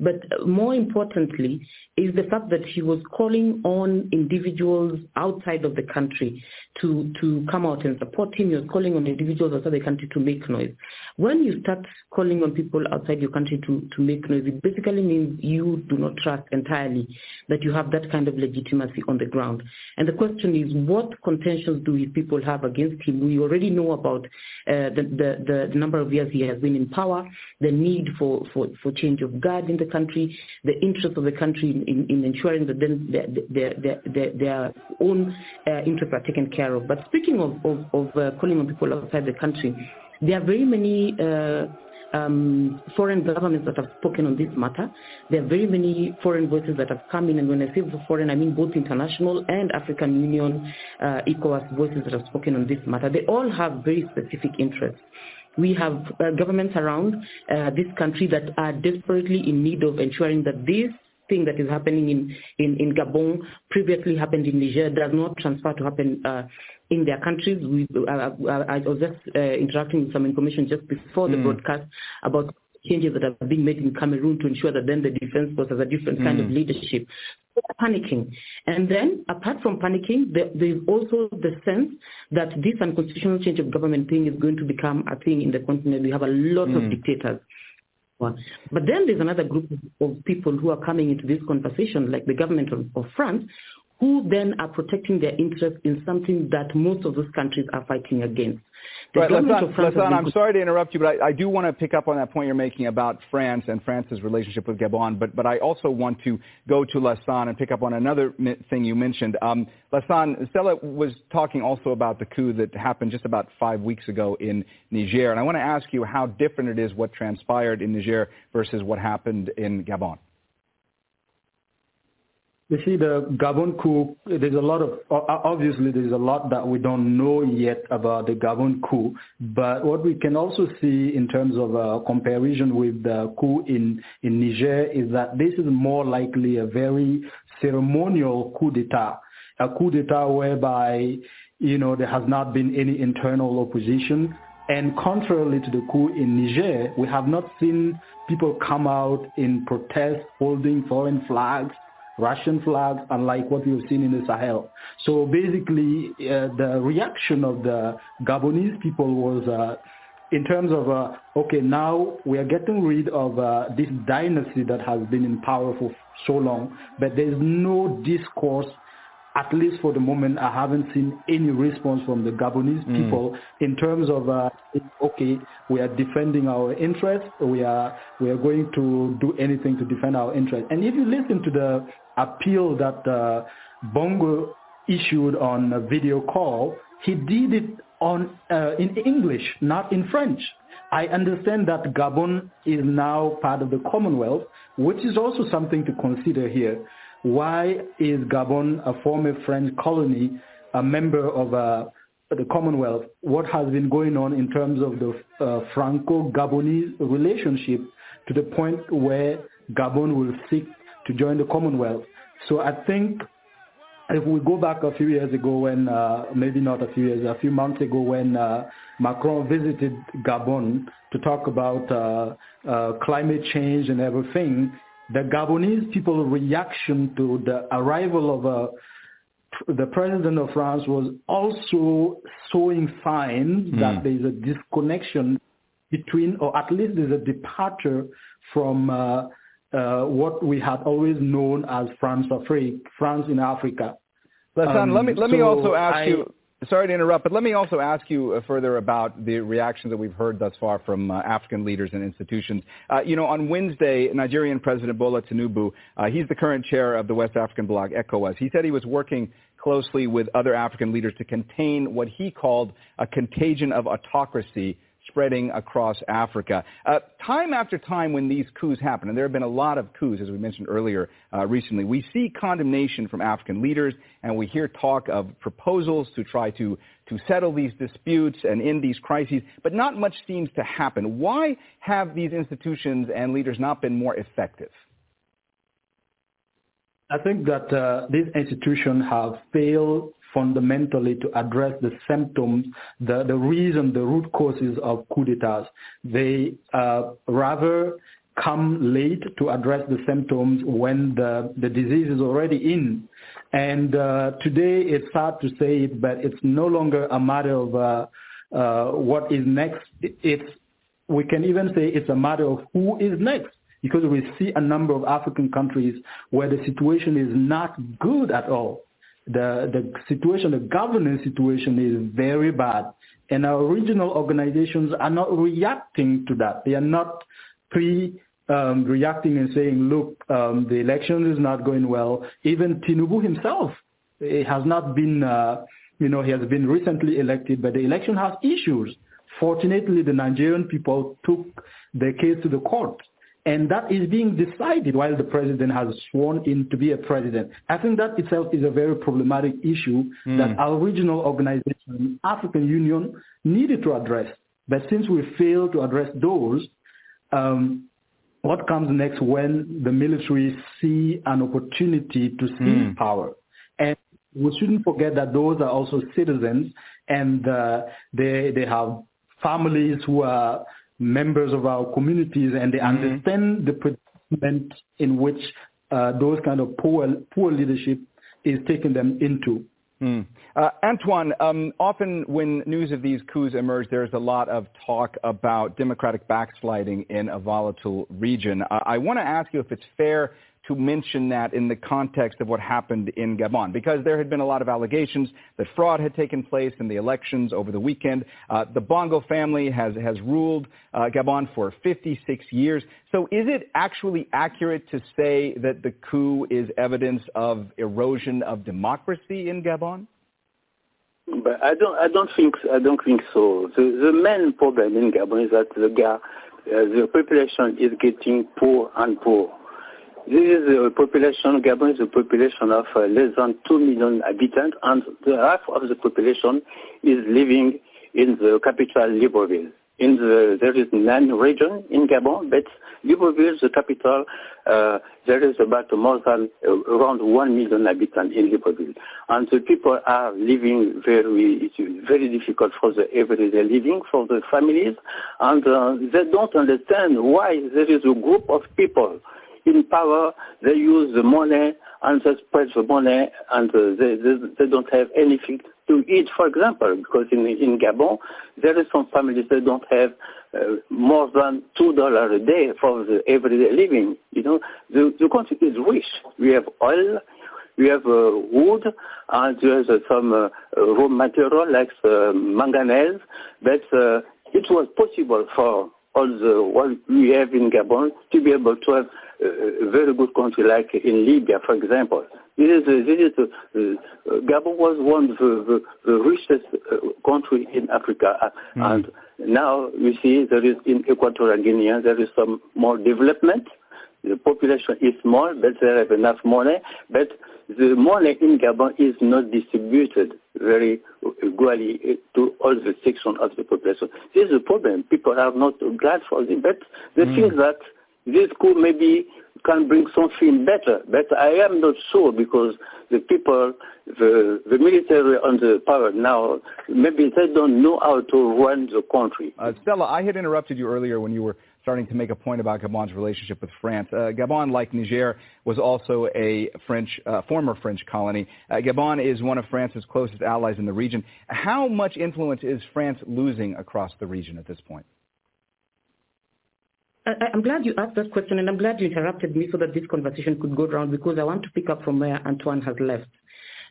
But more importantly is the fact that he was calling on individuals outside of the country to, to come out and support him. He was calling on individuals outside the country to make noise. When you start calling on people outside your country to, to make noise, it basically means you do not trust entirely that you have that kind of legitimacy on the ground. And the question is, what contentions do his people have against him? We already know about uh, the, the, the number of years he has been in power, the need for, for, for change of guard in the country, the interest of the country in, in ensuring that then their, their, their, their own uh, interests are taken care of. But speaking of, of, of uh, calling on people outside the country, There are very many uh, um, foreign governments that have spoken on this matter. There are very many foreign voices that have come in, and when I say foreign, I mean both international and African Union, uh, ECOWAS voices that have spoken on this matter. They all have very specific interests. We have uh, governments around uh, this country that are desperately in need of ensuring that this thing that is happening in, in, in Gabon previously happened in Niger does not transfer to happen uh, in their countries. We, uh, uh I was just uh, interacting with some information just before the mm. broadcast about changes that are being made in Cameroon to ensure that then the defense force has a different mm. kind of mm. leadership. Panicking. And then, apart from panicking, there, there's also the sense that this unconstitutional change of government thing is going to become a thing in the continent. We have a lot mm. of dictators. But then there's another group of people who are coming into this conversation, like the government of, of France, who then are protecting their interests in something that most of those countries are fighting against. The right, Lassane, I'm sorry to interrupt you, but I, I, do want to pick up on that point you're making about France and France's relationship with Gabon, but, but I also want to go to Lassane and pick up on another thing you mentioned. Um, Lassane, Stella was talking also about the coup that happened just about five weeks ago in Niger, and I want to ask you how different it is what transpired in Niger versus what happened in Gabon. You see, the Gabon coup, there's a lot of, obviously there's a lot that we don't know yet about the Gabon coup, but what we can also see in terms of a comparison with the coup in, in Niger is that this is more likely a very ceremonial coup d'etat, a coup d'etat whereby, you know, there has not been any internal opposition. And contrarily to the coup in Niger, we have not seen people come out in protest holding foreign flags Russian flags, unlike what we've seen in the Sahel. So basically, uh, the reaction of the Gabonese people was uh, in terms of, uh, okay, now we are getting rid of uh, this dynasty that has been in power for so long, but there's no discourse at least for the moment, I haven't seen any response from the Gabonese mm. people in terms of, uh, okay, we are defending our interests. We are we are going to do anything to defend our interests. And if you listen to the appeal that uh, Bongo issued on a video call, he did it on uh, in English, not in French. I understand that Gabon is now part of the Commonwealth, which is also something to consider here. Why is Gabon, a former French colony, a member of uh, the Commonwealth? What has been going on in terms of the uh, Franco-Gabonese relationship to the point where Gabon will seek to join the Commonwealth? So I think if we go back a few years ago when, uh, maybe not a few years, a few months ago when uh, Macron visited Gabon to talk about uh, uh climate change and everything, the Gabonese people reaction to the arrival of a, uh, the president of France was also showing signs mm. that there is a disconnection between, or at least there's a departure from uh, what we had always known as France Afrique, France in Africa. Lassane, um, let me let so me also ask I, you sorry to interrupt, but let me also ask you uh, further about the reaction that we've heard thus far from uh, African leaders and institutions. Uh, you know, on Wednesday, Nigerian President Bola Tinubu, uh, he's the current chair of the West African bloc, ECOWAS. He said he was working closely with other African leaders to contain what he called a contagion of autocracy spreading across Africa. Uh, time after time when these coups happen, and there have been a lot of coups, as we mentioned earlier uh, recently, we see condemnation from African leaders, and we hear talk of proposals to try to, to settle these disputes and end these crises, but not much seems to happen. Why have these institutions and leaders not been more effective? I think that uh, these institutions have failed fundamentally to address the symptoms, the, the reason, the root causes of coup d'etats. They uh, rather come late to address the symptoms when the, the disease is already in. And uh, today it's sad to say it, but it's no longer a matter of uh, uh, what is next. It's, we can even say it's a matter of who is next because we see a number of African countries where the situation is not good at all the, the situation, the governance situation is very bad. And our regional organizations are not reacting to that. They are not pre um, reacting and saying, look, um, the election is not going well. Even Tinubu himself has not been, uh, you know, he has been recently elected, but the election has issues. Fortunately, the Nigerian people took the case to the court and that is being decided while the president has sworn in to be a president. I think that itself is a very problematic issue mm. that our regional organization, African Union, needed to address. But since we failed to address those, um, what comes next when the military see an opportunity to seize mm. power? And we shouldn't forget that those are also citizens and uh, they, they have families who are members of our communities and they mm-hmm. understand the predicament in which uh, those kind of poor, poor leadership is taking them into. Mm. Uh, Antoine, um, often when news of these coups emerge, there's a lot of talk about democratic backsliding in a volatile region. Uh, I want to ask you if it's fair to mention that in the context of what happened in Gabon, because there had been a lot of allegations that fraud had taken place in the elections over the weekend. Uh, the Bongo family has, has ruled uh, Gabon for 56 years. So is it actually accurate to say that the coup is evidence of erosion of democracy in Gabon? But I don't, I don't think, I don't think so. The, the main problem in Gabon is that the, uh, the population is getting poor and poor. This is a population, Gabon is a population of uh, less than 2 million inhabitants, and the half of the population is living in the capital, Libreville. In the, there is nine region in Gabon, but Libreville, is the capital, uh, there is about more than uh, around 1 million inhabitants in Libreville. And the people are living very, it's very difficult for the everyday living for the families, and uh, they don't understand why there is a group of people in power, they use the money and they spread the money and uh, they, they, they, don't have anything to eat, for example, because in, in Gabon, there are some families that don't have uh, more than $2 a day for the everyday living. You know, the, the country is rich. We have oil, we have uh, wood, and there's uh, some uh, raw material like uh, manganese, but it was possible for all the what we have in Gabon to be able to have very good country like in Libya, for example. This is, this is uh, Gabon was one of the, the, the richest uh, country in Africa, mm. and now we see there is in Equatorial Guinea there is some more development. The population is small, but they have enough money, but the money in Gabon is not distributed very equally to all the sections of the population. This is a problem. People are not glad for it, but they mm. think that this could maybe can bring something better. But I am not sure because the people, the, the military on the power now, maybe they don't know how to run the country. Uh, Stella, I had interrupted you earlier when you were starting to make a point about Gabon's relationship with France. Uh, Gabon, like Niger, was also a French, uh, former French colony. Uh, Gabon is one of France's closest allies in the region. How much influence is France losing across the region at this point? I, am glad you asked that question, and I'm glad you interrupted me so that this conversation could go around because I want to pick up from where Antoine has left.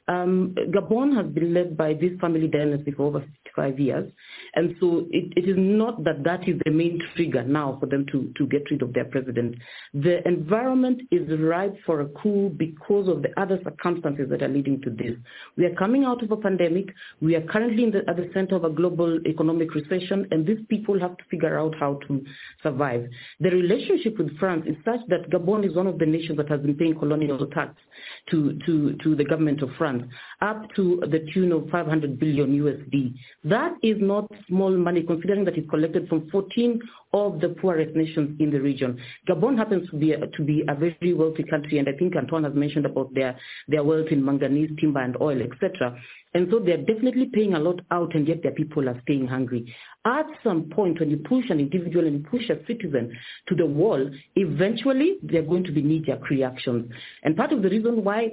Um, Gabon has been led by this family dynasty for over 55 years. And so it, it is not that that is the main trigger now for them to, to get rid of their president. The environment is ripe for a coup because of the other circumstances that are leading to this. We are coming out of a pandemic. We are currently the, at the center of a global economic recession, and these people have to figure out how to survive. The relationship with France is such that Gabon is one of the nations that has been paying colonial tax to, to, to the government of France up to the tune of 500 billion USD. That is not small money considering that it's collected from 14 of the poorest nations in the region. Gabon happens to be a, to be a very wealthy country, and I think Antoine has mentioned about their, their wealth in manganese, timber, and oil, etc. And so they're definitely paying a lot out, and yet their people are staying hungry. At some point, when you push an individual and you push a citizen to the wall, eventually they're going to be knee-jerk reactions. And part of the reason why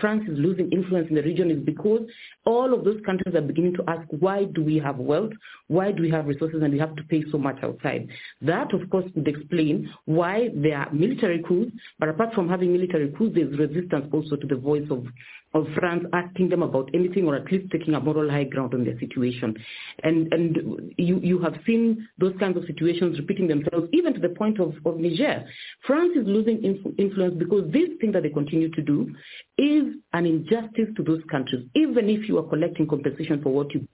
France is losing influence in the region is because all of those countries are beginning to ask, why do we have wealth? Why do we have resources and we have to pay so much outside? That, of course, would explain why there are military coups, but apart from having military coups, there's resistance also to the voice of of France asking them about anything or at least taking a moral high ground on their situation. And, and you, you have seen those kinds of situations repeating themselves even to the point of, of Niger. France is losing influence because this thing that they continue to do is an injustice to those countries. Even if you are collecting compensation for what you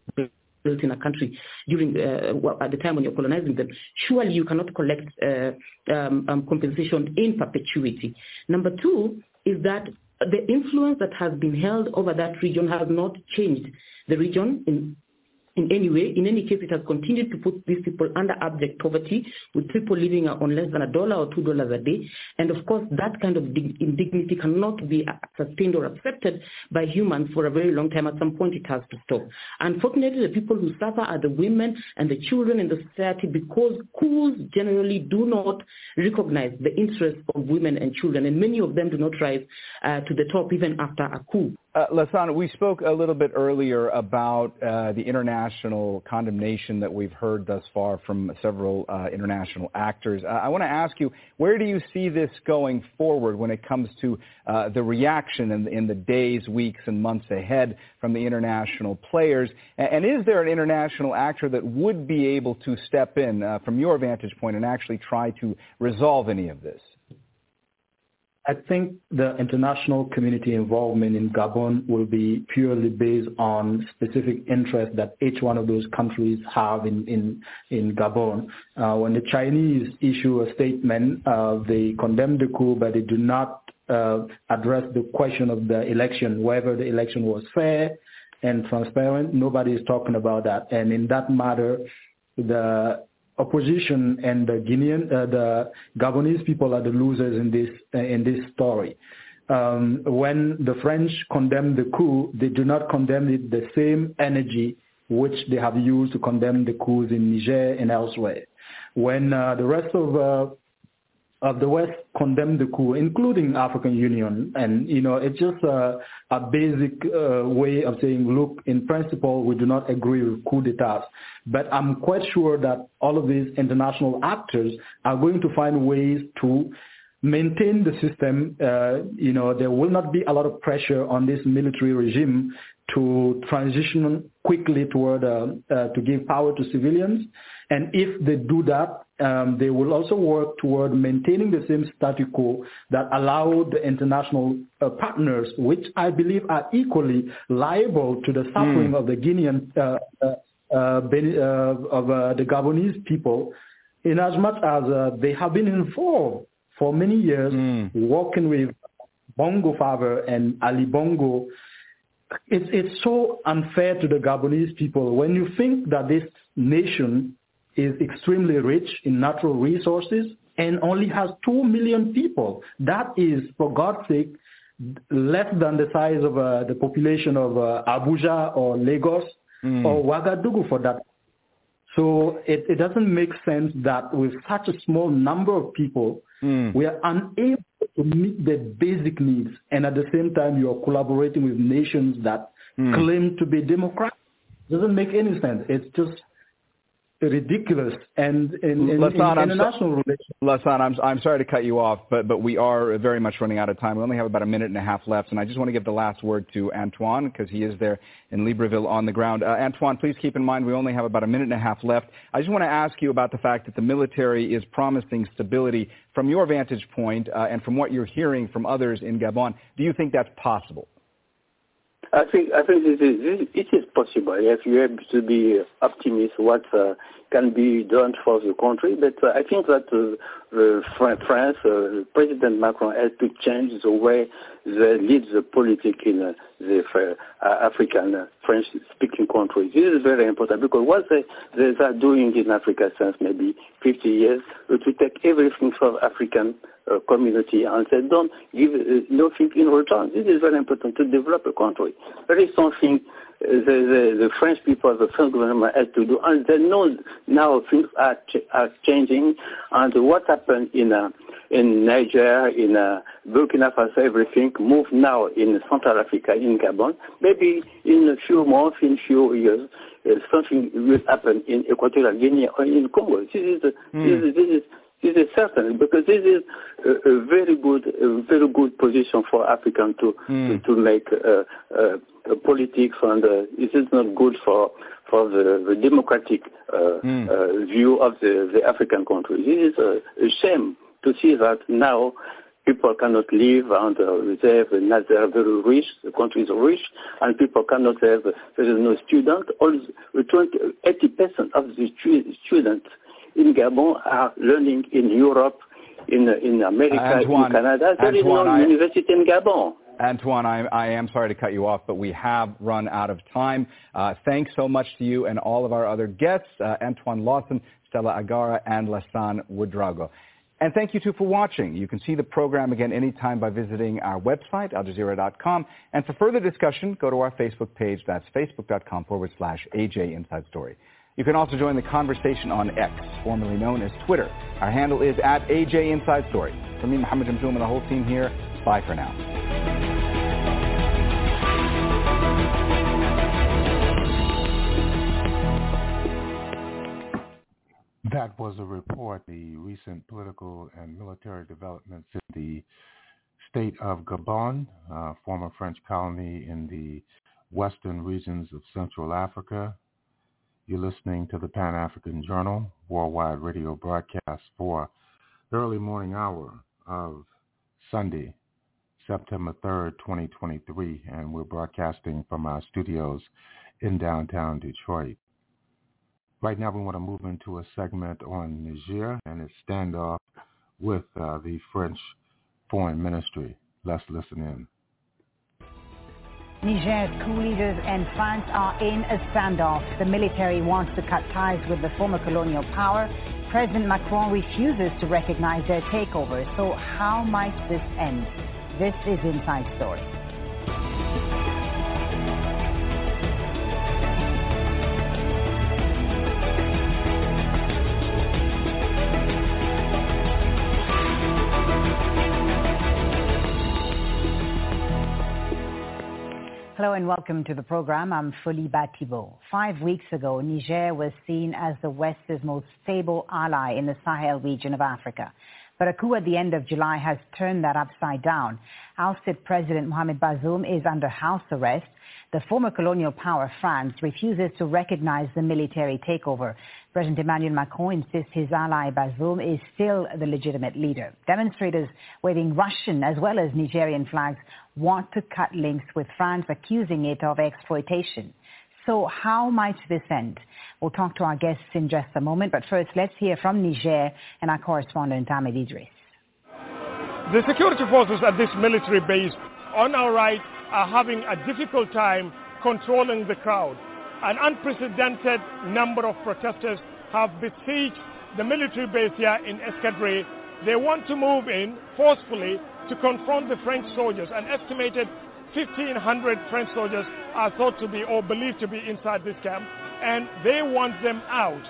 built in a country during uh, well, at the time when you're colonizing them, surely you cannot collect uh, um, um, compensation in perpetuity. Number two is that the influence that has been held over that region has not changed. The region in in any way. In any case, it has continued to put these people under abject poverty, with people living on less than a dollar or two dollars a day. And of course, that kind of indignity cannot be sustained or accepted by humans for a very long time. At some point, it has to stop. Unfortunately, the people who suffer are the women and the children in the society because schools generally do not recognize the interests of women and children, and many of them do not rise uh, to the top even after a coup. Uh, Lassane, we spoke a little bit earlier about uh, the international condemnation that we've heard thus far from several uh, international actors. Uh, I want to ask you, where do you see this going forward when it comes to uh, the reaction in, in, the days, weeks, and months ahead from the international players? And, and is there an international actor that would be able to step in uh, from your vantage point and actually try to resolve any of this? I think the international community involvement in Gabon will be purely based on specific interests that each one of those countries have in, in, in Gabon. Uh, when the Chinese issue a statement, uh, they condemn the coup, but they do not uh, address the question of the election, whether the election was fair and transparent. Nobody is talking about that. And in that matter, the opposition and the Guinean, uh, the Gabonese people are the losers in this uh, in this story. Um, when the French condemn the coup, they do not condemn it the same energy which they have used to condemn the coups in Niger and elsewhere. When uh, the rest of uh, of the West condemned the coup, including African Union. And, you know, it's just a, a basic uh, way of saying, look, in principle, we do not agree with coup d'etats. But I'm quite sure that all of these international actors are going to find ways to maintain the system. Uh, you know, there will not be a lot of pressure on this military regime to transition quickly toward uh, uh, to give power to civilians. And if they do that, um, they will also work toward maintaining the same status quo that allowed the international uh, partners, which I believe are equally liable to the suffering mm. of the Guinean, uh, uh, of uh, the Gabonese people, in as much as they have been involved for many years mm. working with Bongo Favre and Ali Bongo. It's, it's so unfair to the Gabonese people when you think that this nation is extremely rich in natural resources and only has 2 million people. That is, for God's sake, less than the size of uh, the population of uh, Abuja or Lagos mm. or Ouagadougou for that. So it, it, doesn't make sense that with such a small number of people, mm. we are unable to meet the basic needs. And at the same time, you are collaborating with nations that mm. claim to be democratic. It doesn't make any sense. It's just ridiculous and in, in, in international so, relations. Lassane, I'm, I'm sorry to cut you off, but, but we are very much running out of time. We only have about a minute and a half left, and I just want to give the last word to Antoine because he is there in Libreville on the ground. Uh, Antoine, please keep in mind we only have about a minute and a half left. I just want to ask you about the fact that the military is promising stability. From your vantage point uh, and from what you're hearing from others in Gabon, do you think that's possible? I think I think this is, it is possible. If you have to be optimist what uh, can be done for the country. But uh, I think that uh, France, uh, President Macron has to change the way they lead the politics in uh, the uh, African uh, French-speaking countries. This is very important because what they, they are doing in Africa since maybe 50 years to take everything from African uh, community and say don't give uh, nothing in return. This is very important to develop a country. There is something uh, the, the, the, French people, the French government has to do, and they know now things are, ch- are changing, and what happened in uh, in Niger, in uh, Burkina Faso, everything move now in Central Africa, in Gabon. Maybe in a few months, in a few years, uh, something will happen in Equatorial Guinea or in Congo. This is, mm. this is, this is this is certain because this is a, a very good, a very good position for African to mm. to, to, make uh, uh, politics, and uh, this is not good for for the, the democratic mm. view of the, the African countries. It is a, a, shame to see that now people cannot live and uh, they have, they are very rich, the country is rich, and people cannot have, there is no student. All 20, 80% of the students in Gabon are learning in Europe, in, in America, Antoine, in Canada. There is Antoine, no I- university in Gabon. Antoine, I, I am sorry to cut you off, but we have run out of time. Uh, thanks so much to you and all of our other guests, uh, Antoine Lawson, Stella Agara, and Lassane Ouedraogo. And thank you too for watching. You can see the program again anytime by visiting our website, aljazeera.com. And for further discussion, go to our Facebook page. That's facebook.com forward slash AJ Inside Story. You can also join the conversation on X, formerly known as Twitter. Our handle is at AJ Inside Story. For me, Mohammed Jamjoom, and the whole team here, bye for now. That was a report, the recent political and military developments in the state of Gabon, uh, former French colony in the western regions of Central Africa. You're listening to the Pan-African Journal worldwide radio broadcast for the early morning hour of Sunday, September 3rd, 2023, and we're broadcasting from our studios in downtown Detroit. Right now, we want to move into a segment on Niger and its standoff with uh, the French Foreign Ministry. Let's listen in. Niger's coup leaders and France are in a standoff. The military wants to cut ties with the former colonial power. President Macron refuses to recognize their takeover. So how might this end? This is Inside Story. Hello and welcome to the program. I'm Folly Bah Thibault. Five weeks ago, Niger was seen as the West's most stable ally in the Sahel region of Africa. But a coup at the end of July has turned that upside down. Ousted President Mohamed Bazoum is under house arrest. The former colonial power France refuses to recognize the military takeover. President Emmanuel Macron insists his ally Bazoum is still the legitimate leader. Demonstrators waving Russian as well as Nigerian flags want to cut links with France, accusing it of exploitation. So how might this end? We'll talk to our guests in just a moment, but first let's hear from Niger and our correspondent Ahmed Idris. The security forces at this military base on our right are having a difficult time controlling the crowd. An unprecedented number of protesters have besieged the military base here in Escadrille. They want to move in forcefully to confront the French soldiers. An estimated 1,500 French soldiers are thought to be or believed to be inside this camp, and they want them out.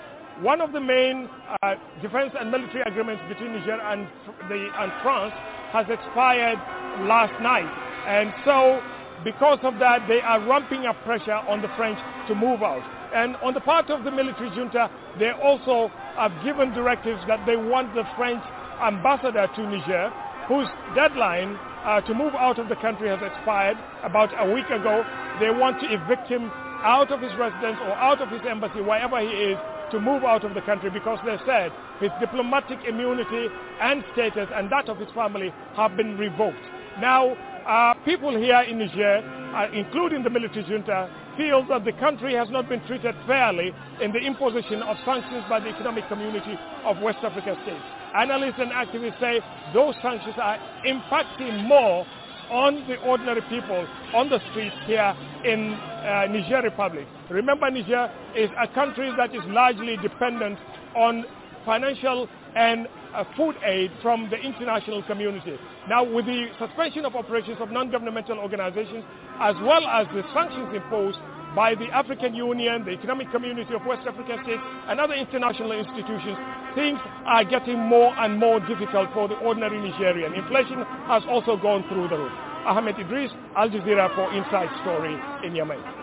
One of the main uh, defense and military agreements between Niger and, the, and France has expired last night. And so, because of that, they are ramping up pressure on the French to move out. And on the part of the military junta, they also have given directives that they want the French ambassador to Niger, whose deadline uh, to move out of the country has expired about a week ago. They want to evict him out of his residence or out of his embassy, wherever he is, to move out of the country because they said his diplomatic immunity and status and that of his family have been revoked. Now, uh, people here in Niger, uh, including the military junta, feel that the country has not been treated fairly in the imposition of sanctions by the economic community of West Africa states. Analysts and activists say those sanctions are impacting more on the ordinary people on the streets here in uh, Niger Republic. Remember Niger is a country that is largely dependent on financial and uh, food aid from the international community. Now with the suspension of operations of non-governmental organizations as well as the sanctions imposed by the African Union, the Economic Community of West African States and other international institutions, things are getting more and more difficult for the ordinary Nigerian. Inflation has also gone through the roof. Ahmed Idris, Al Jazeera for Inside Story in Niamey.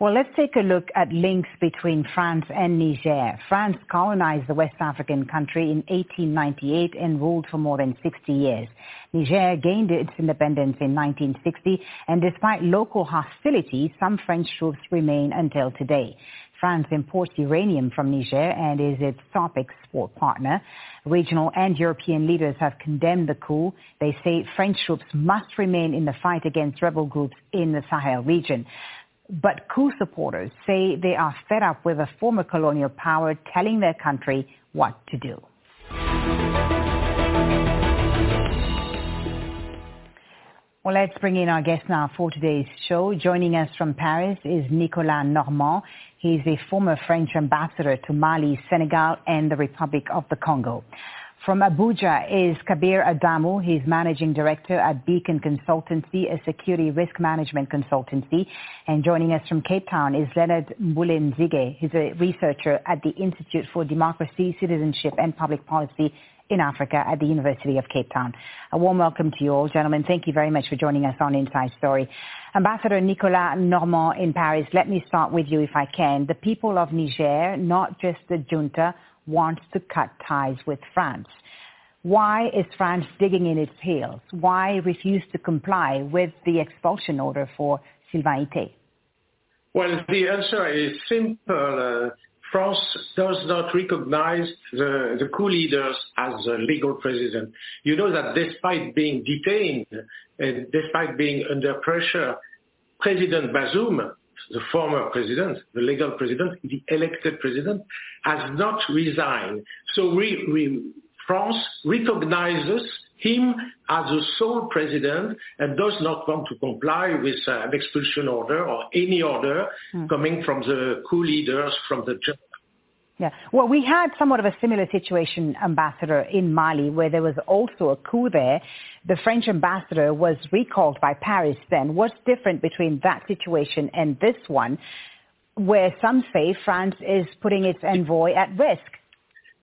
Well, let's take a look at links between France and Niger. France colonized the West African country in 1898 and ruled for more than 60 years. Niger gained its independence in 1960, and despite local hostility, some French troops remain until today. France imports uranium from Niger and is its top export partner. Regional and European leaders have condemned the coup. They say French troops must remain in the fight against rebel groups in the Sahel region. But coup supporters say they are fed up with a former colonial power telling their country what to do. Well, let's bring in our guest now for today's show. Joining us from Paris is Nicolas Normand. He's a former French ambassador to Mali, Senegal, and the Republic of the Congo. From Abuja is Kabir Adamu. He's managing director at Beacon Consultancy, a security risk management consultancy. And joining us from Cape Town is Leonard Mbulle-Nziege. He's a researcher at the Institute for Democracy, Citizenship, and Public Policy in Africa at the University of Cape Town. A warm welcome to you all, gentlemen. Thank you very much for joining us on Inside Story. Ambassador Nicolas Normand in Paris, let me start with you if I can. The people of Niger, not just the junta, wants to cut ties with France. Why is France digging in its heels? Why refuse to comply with the expulsion order for Sylvain Itté? Well, the answer is simple. Uh, France does not recognize the, the, coup leaders as a legal president. You know that despite being detained and despite being under pressure, President Bazoum the former president, the legal president, the elected president, has not resigned. So we, we, France recognizes him as the sole president and does not want to comply with uh, an expulsion order or any order mm. coming from the coup leaders from the yeah. Well, we had somewhat of a similar situation, Ambassador, in Mali, where there was also a coup there. The French ambassador was recalled by Paris then. What's different between that situation and this one, where some say France is putting its envoy at risk?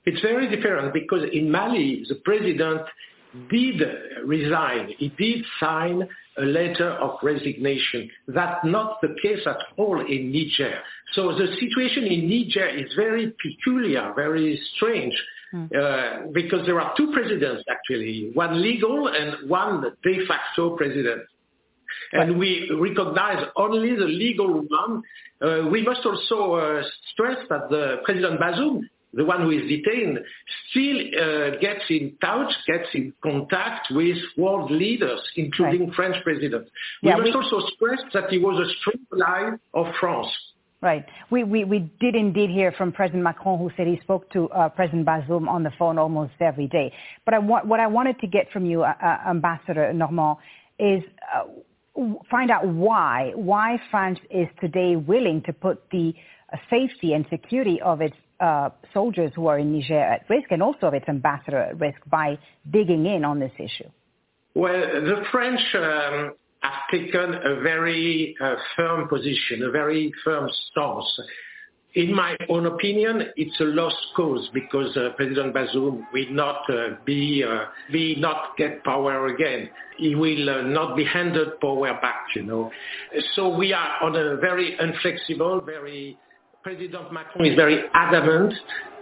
It's very different because in Mali, the president did resign. He did sign a letter of resignation. That's not the case at all in Niger. So the situation in Niger is very peculiar, very strange, mm. uh, because there are two presidents actually, one legal and one de facto president. And we recognize only the legal one. Uh, we must also uh, stress that the President Bazoum the one who is detained, still uh, gets in touch, gets in contact with world leaders, including right. French president. We yeah, must we... also stress that he was a strong ally of France. Right. We, we, we did indeed hear from President Macron, who said he spoke to uh, President Bazoum on the phone almost every day. But I wa- what I wanted to get from you, uh, uh Ambassador Normand, is uh, find out why why France is today willing to put the safety and security of its uh, soldiers who are in Niger at risk and also of its ambassador at risk by digging in on this issue? Well, the French um, have taken a very uh, firm position, a very firm stance. In my own opinion, it's a lost cause because uh, President Bazoum will not uh, be, uh, be not get power again. He will uh, not be handed power back, you know. So we are on a very inflexible, very President Macron is very adamant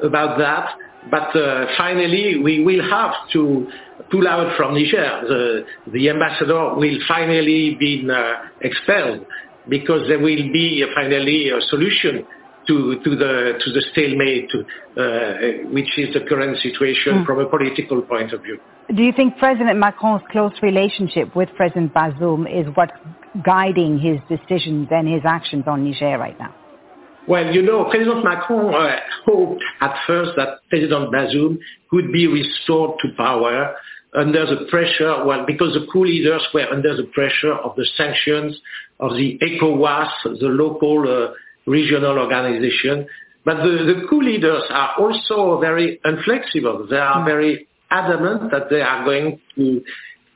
about that, but uh, finally we will have to pull out from Niger. The, the ambassador will finally be uh, expelled because there will be uh, finally a solution to, to, the, to the stalemate, uh, which is the current situation mm. from a political point of view. Do you think President Macron's close relationship with President Bazoum is what's guiding his decisions and his actions on Niger right now? Well, you know, President Macron uh, hoped at first that President Bazoum could be restored to power under the pressure, well, because the coup leaders were under the pressure of the sanctions of the ECOWAS, the local uh, regional organization. But the, the coup leaders are also very inflexible. They are mm. very adamant that they are going to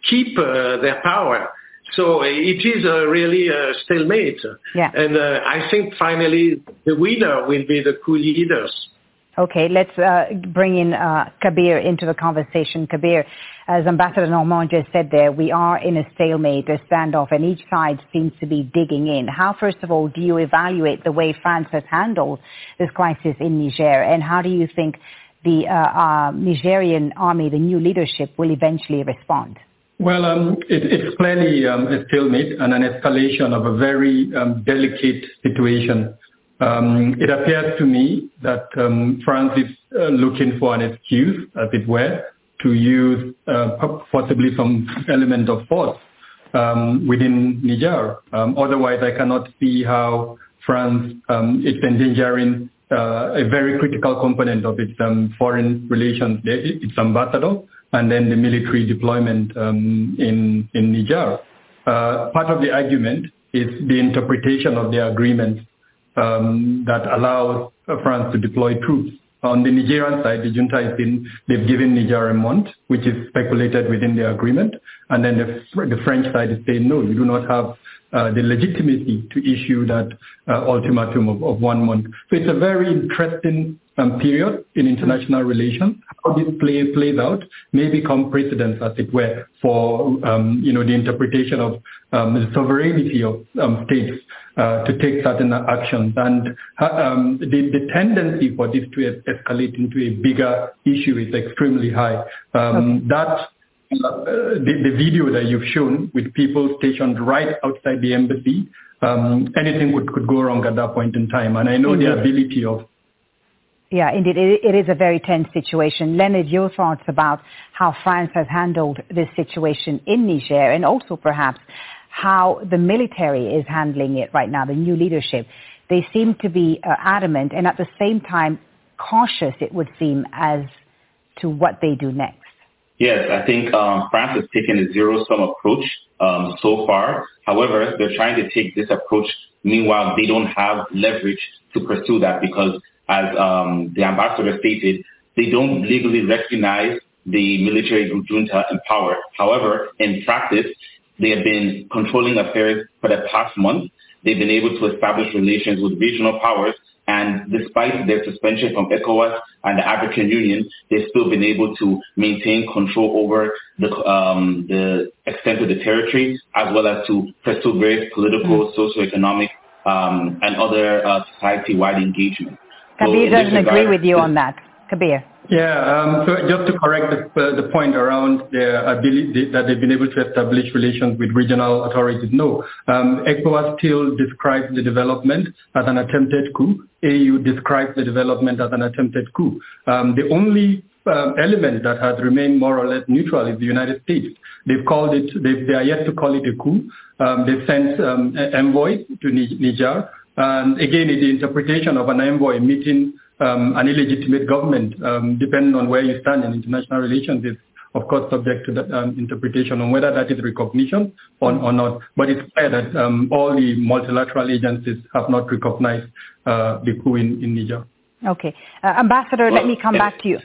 keep uh, their power. So it is uh, really a stalemate. Yeah. And uh, I think finally the winner will be the coup leaders. Okay, let's uh, bring in uh, Kabir into the conversation. Kabir, as Ambassador Normand just said there, we are in a stalemate, a standoff, and each side seems to be digging in. How, first of all, do you evaluate the way France has handled this crisis in Niger, and how do you think the uh, uh, Nigerian army, the new leadership, will eventually respond? Well, um, it, it's clearly um, a stalemate and an escalation of a very um, delicate situation. It appears to me that France is uh, looking for an excuse, as it were, to use uh, possibly some element of force within Niger. Otherwise, I cannot see how France is endangering uh, a very critical component of its foreign relations, its ambassador, and then the military deployment um, in, in Niger. Uh, part of the argument is the interpretation of the agreement um, that allows France to deploy troops. On the Nigerian side, the junta has been, they've given Niger a month, which is speculated within the agreement. And then the, the French side is saying, no, you do not have the legitimacy to issue that uh, ultimatum of, of, one month. So it's a very interesting um, period in international relations. How this play plays out may become precedent, as it were, for um, you know the interpretation of um, the sovereignty of um, states uh, to take certain actions. And uh, um, the, the, tendency for this to escalate into a bigger issue is extremely high. Um, okay. That uh, the, the, video that you've shown with people stationed right outside the embassy, um, anything could, could go wrong at that point in time. And I know the ability of yeah, indeed, it is a very tense situation. Leonard, your thoughts about how France has handled this situation in Niger and also perhaps how the military is handling it right now, the new leadership. They seem to be uh, adamant and at the same time cautious, it would seem, as to what they do next. Yes, I think um, France has taken a zero-sum approach um, so far. However, they're trying to take this approach. Meanwhile, they don't have leverage to pursue that because, as um, the ambassador stated, they don't legally recognize the military junta in power. However, in practice, they have been controlling affairs for the past month. They've been able to establish relations with regional powers, and despite their suspension from ECOWAS and the African Union, they've still been able to maintain control over the, um, the extent of the territory, as well as to pursue various political, mm. socio-economic, um, and other uh, society-wide engagements. Kabir so doesn't agree with you on that. Kabir. Yeah. Um, just to correct the, uh, point around that they've been able to establish relations with regional authorities, no. Um, ECOWAS still describes the development as an attempted coup. AU describes the development as an attempted coup. Um, the only element that has remained more or less neutral is the United States. They've called it, they are yet to call it a coup. They've sent envoys to Niger. And again, the interpretation of an envoy meeting an illegitimate government, um, depending on where you stand in international relations, is of course subject to that um, interpretation on whether that is recognition or, or not. But it's clear that um, all the multilateral agencies have not recognized uh, the coup in, in Niger. Okay. Uh, Ambassador, well, let me come back to you.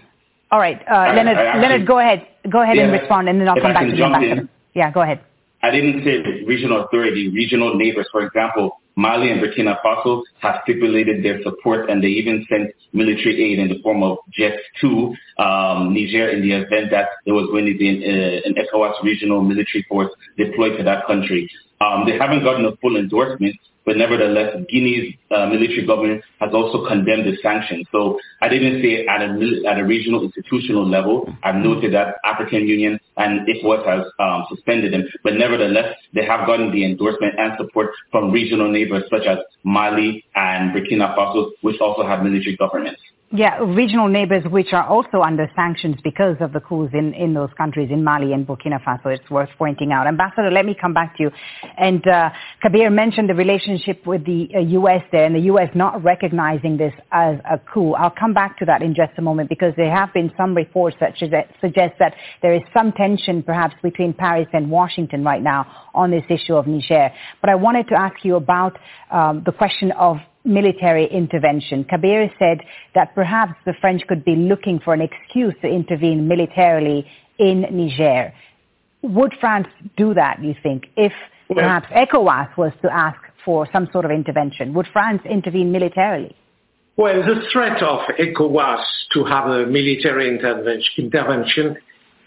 All right. Uh, I, Leonard, I actually, Leonard, go ahead. Go ahead yeah, and respond, and then I'll come back to the ambassador. In, yeah, go ahead. I didn't say regional authority, regional neighbors. For example, Mali and Burkina Faso have stipulated their support and they even sent military aid in the form of jets to um, Niger in the event that there was going to be an, uh, an ECOWAS regional military force deployed to that country. Um, they haven't gotten a full endorsement, but nevertheless, Guinea's uh, military government has also condemned the sanctions. So I didn't say at a, at a regional institutional level. I've noted that African Union and ECOWAS has um, suspended them, but nevertheless, they have gotten the endorsement and support from regional neighbors such as Mali and Burkina Faso, which also have military governments. Yeah, regional neighbors which are also under sanctions because of the coups in, in those countries, in Mali and Burkina Faso. It's worth pointing out. Ambassador, let me come back to you. And uh, Kabir mentioned the relationship with the uh, U.S. there and the U.S. not recognizing this as a coup. I'll come back to that in just a moment because there have been some reports that suggest that there is some tension perhaps between Paris and Washington right now on this issue of Niger. But I wanted to ask you about um, the question of military intervention. Kabir said that perhaps the French could be looking for an excuse to intervene militarily in Niger. Would France do that, you think, if perhaps ECOWAS was to ask for some sort of intervention? Would France intervene militarily? Well, the threat of ECOWAS to have a military intervention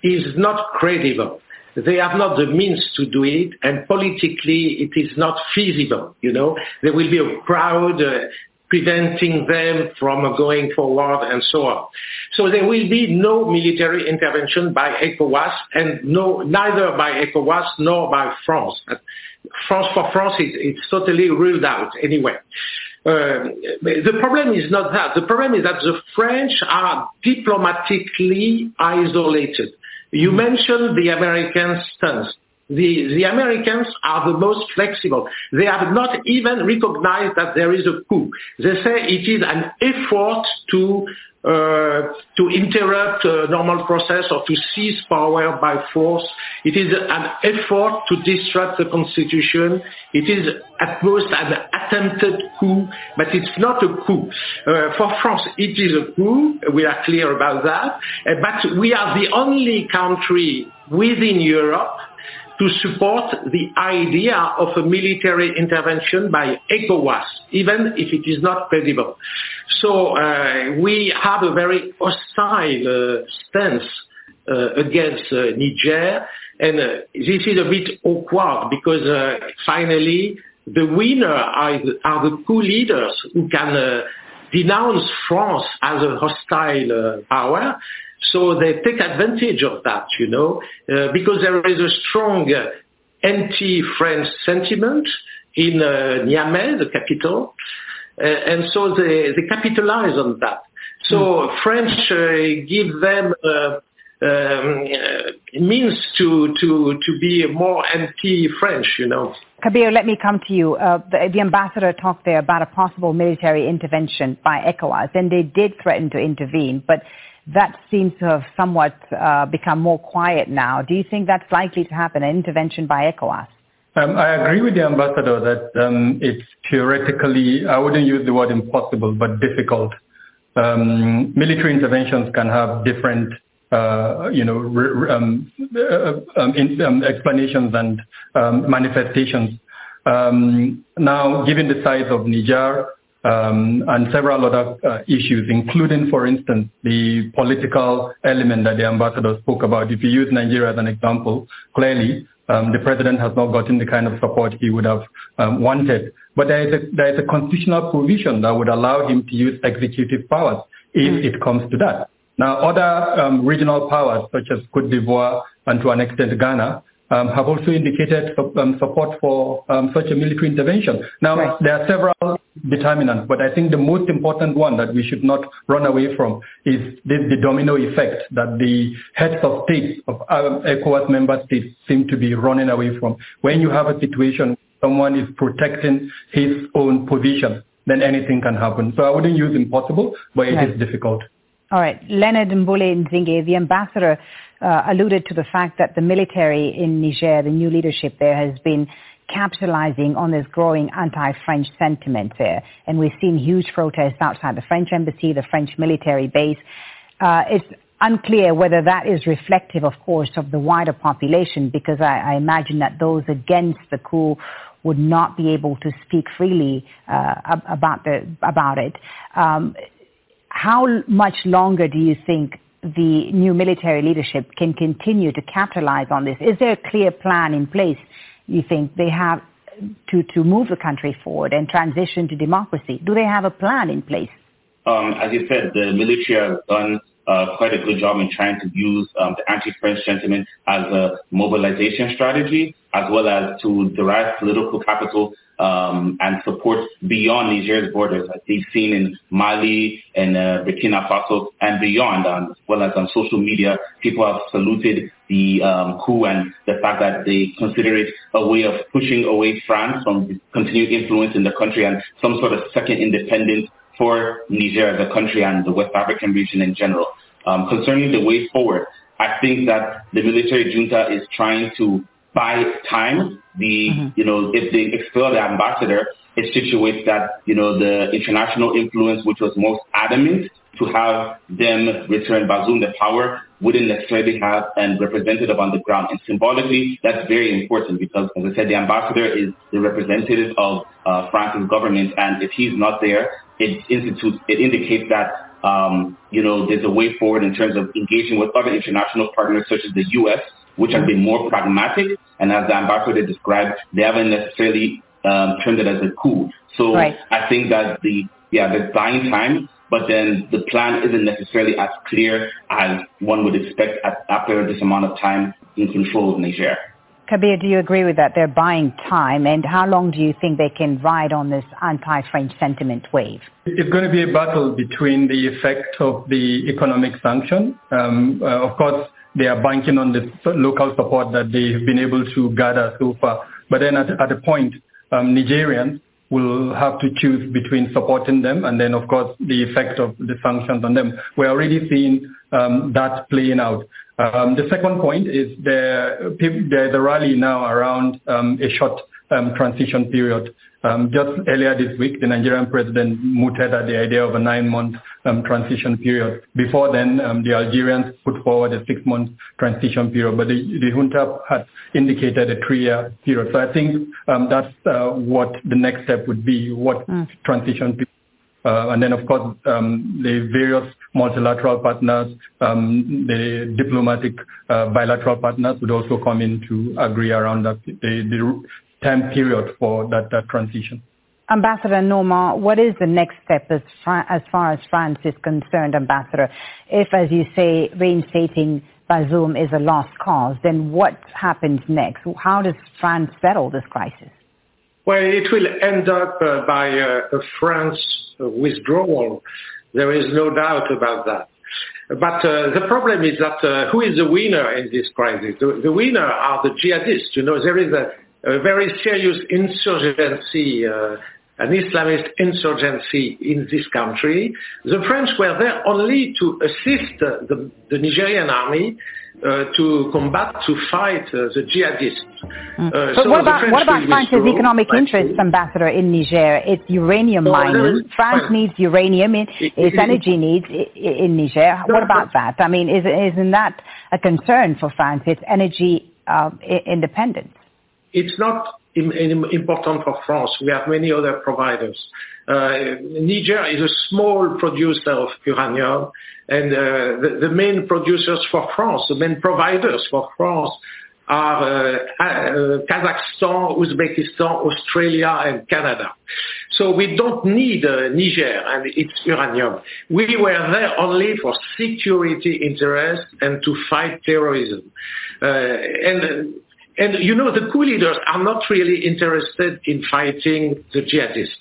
is not credible. They have not the means to do it, and politically it is not feasible. You know, there will be a crowd uh, preventing them from going forward and so on. So there will be no military intervention by ECOWAS and no, neither by ECOWAS nor by France. France for France, it, it's totally ruled out anyway. Uh, the problem is not that. The problem is that the French are diplomatically isolated. You hmm. mentioned the American stance. The, Americans are the most flexible. They have not even recognized that there is a coup. They say it is an effort to uh, to interrupt a normal process or to seize power by force. It is an effort to disrupt the constitution. It is at most an attempted coup, but it's not a coup. Uh, for France, it is a coup. We are clear about that. Uh, but we are the only country within Europe to support the idea of a military intervention by ECOWAS, even if it is not credible. So uh, we have a very hostile uh, stance uh, against Niger, and this is a bit awkward because finally the winner are are the coup leaders who can denounce France as a hostile power so they take advantage of that, you know, uh, because there is a strong uh, anti-French sentiment in uh, Niamey, the capital, uh, and so they, they capitalize on that. So mm. French uh, give them uh, um, means to, to, to be more anti-French, you know. Kabir, let me come to you. Uh, the, the, ambassador talked there about a possible military intervention by ECOWAS, and they did threaten to intervene, but that seems to have somewhat uh, become more quiet now. Do you think that's likely to happen, an intervention by ECOWAS? Um, I agree with the ambassador that um, it's theoretically, I wouldn't use the word impossible, but difficult. Um, military interventions can have different, uh, you know, um, uh, um, in, um, explanations and manifestations. now, given the size of Niger, um, and several other uh, issues, including, for instance, the political element that the ambassador spoke about. If you use Nigeria as an example, clearly um, the president has not gotten the kind of support he would have um, wanted. But there is, a, there is a constitutional provision that would allow him to use executive powers if mm. it comes to that. Now, other um, regional powers, such as Cote d'Ivoire and to an extent Ghana, have also indicated um, support for um, such a military intervention. Now, right. there are several determinants, but I think the most important one that we should not run away from is the, the domino effect that the heads of state of um, ECOWAS member states, seem to be running away from. When you have a situation someone is protecting his own position, then anything can happen. So I wouldn't use impossible, but it right. is difficult. All right. Leonard Mbulle-Nziege, the ambassador uh, alluded to the fact that the military in Niger, the new leadership there, has been capitalizing on this growing anti-French sentiment there. And we've seen huge protests outside the French embassy, the French military base. Uh, it's unclear whether that is reflective, of course, of the wider population, because I, I imagine that those against the coup would not be able to speak freely uh, about, the, about it. Um, how much longer do you think the new military leadership can continue to capitalize on this? Is there a clear plan in place, you think, they have to, to move the country forward and transition to democracy? Do they have a plan in place? Um, as you said, the military has done uh, quite a good job in trying to use um, the anti-French sentiment as a mobilization strategy, as well as to derive political capital um, and support beyond Niger's borders, as they've seen in Mali and uh, Burkina Faso and beyond, um, as well as on social media. People have saluted the um, coup and the fact that they consider it a way of pushing away France from continued influence in the country and some sort of second independence for Niger as a country and the West African region in general. Um, concerning the way forward, I think that the military junta is trying to buy time. The mm-hmm. you know if they expel the ambassador, it situates that you know the international influence, which was most adamant to have them return Bazoum the power wouldn't necessarily have a representative on the ground. And symbolically, that's very important because, as I said, the ambassador is the representative of uh, France's government, and if he's not there, it institutes, it indicates that um, you know there's a way forward in terms of engaging with other international partners such as the U.S., which have been more pragmatic, and as the ambassador described, they haven't necessarily um, termed it as a coup. So right. I think that the yeah the buying time but then the plan isn't necessarily as clear as one would expect at, after this amount of time in control of Niger. Kabir, do you agree with that? They're buying time, and how long do you think they can ride on this anti-French sentiment wave? It's going to be a battle between the effect of the economic sanction. Um, uh, of course, they are banking on the local support that they've been able to gather so far. But then at, at a point, um, Nigerians will have to choose between supporting them and then, of course, the effect of the sanctions on them. We're already seeing um, that playing out. Um, the second point is the, rally now around um, a short um, transition period. Um, just earlier this week, the Nigerian president mooted at the idea of a nine-month um, transition period. Before then, um, the Algerians put forward a six-month transition period, but the, the junta had indicated a three-year period. So I think um, that's uh, what the next step would be, what mm. transition period. Uh, and then, of course, um, the various multilateral partners, um, the diplomatic uh, bilateral partners would also come in to agree around that, the, time period for that, transition. Ambassador Normand, what is the next step as far as France is concerned, Ambassador? If, as you say, reinstating Bazoum is a lost cause, then what happens next? How does France settle this crisis? Well, it will end up uh, by uh, a France withdrawal. There is no doubt about that. But uh, the problem is that uh, who is the winner in this crisis? The, the, winner are the jihadists. You know, there is a, a very serious insurgency, uh, an Islamist insurgency in this country. The French were there only to assist the, the Nigerian army uh, to combat, to fight uh, the jihadists. Mm. Uh, but so what about, what about France's economic interests, Ambassador, in Niger? It's uranium no, mining. France needs uranium. It, its energy needs in Niger. What about that? I mean, is, isn't that a concern for France, its energy uh, independence? it's not important for France. We have many other providers. Uh, Niger is a small producer of uranium, and uh, the, main producers for France, the main providers for France are uh, Kazakhstan, Uzbekistan, Australia, and Canada. So we don't need Niger and its uranium. We were there only for security interests and to fight terrorism. And you know, the coup leaders are not really interested in fighting the jihadists.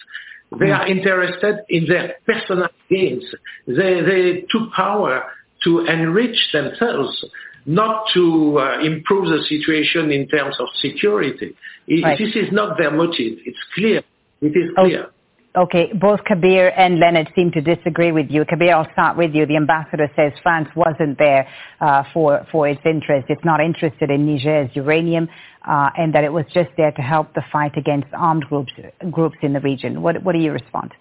They are interested in their personal gains. They, they took power to enrich themselves, not to uh, improve the situation in terms of security. Right. This is not their motive. It's clear. It is clear. Oh. Okay, both Kabir and Leonard seem to disagree with you. Kabir, I'll start with you. The ambassador says France wasn't there uh, for, for its interest. It's not interested in Niger's uranium uh, and that it was just there to help the fight against armed groups, groups in the region. What, what do you respond?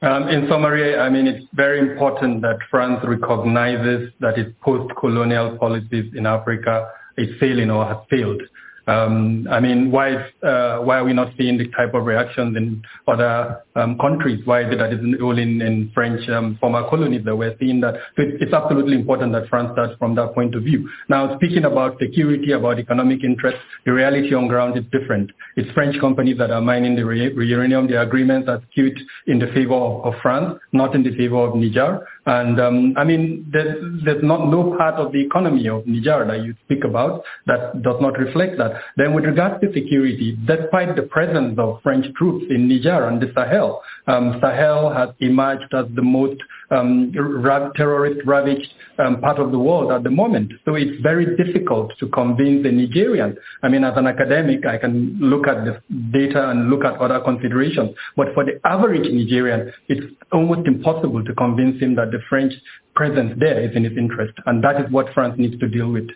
Um, in summary, I mean, it's very important that France recognizes that its post-colonial policies in Africa is failing or have failed. Um, I mean, why uh, why are we not seeing the type of reactions in other um, countries? Why is it that it's only in, in French um, former colonies that we're seeing that? So it's, absolutely important that France starts from that point of view. Now, speaking about security, about economic interests, the reality on ground is different. It's French companies that are mining the uranium. The agreements are skewed in the favor of France, not in the favor of Niger. And um, I mean, there's, not no part of the economy of Niger that you speak about that does not reflect that. Then with regards to security, despite the presence of French troops in Niger and the Sahel, um, Sahel has emerged as the most um, terrorist ravaged um, part of the world at the moment. So it's very difficult to convince the Nigerian. I mean, as an academic, I can look at the data and look at other considerations. But for the average Nigerian, it's almost impossible to convince him that the French presence there is in his interest. And that is what France needs to deal with.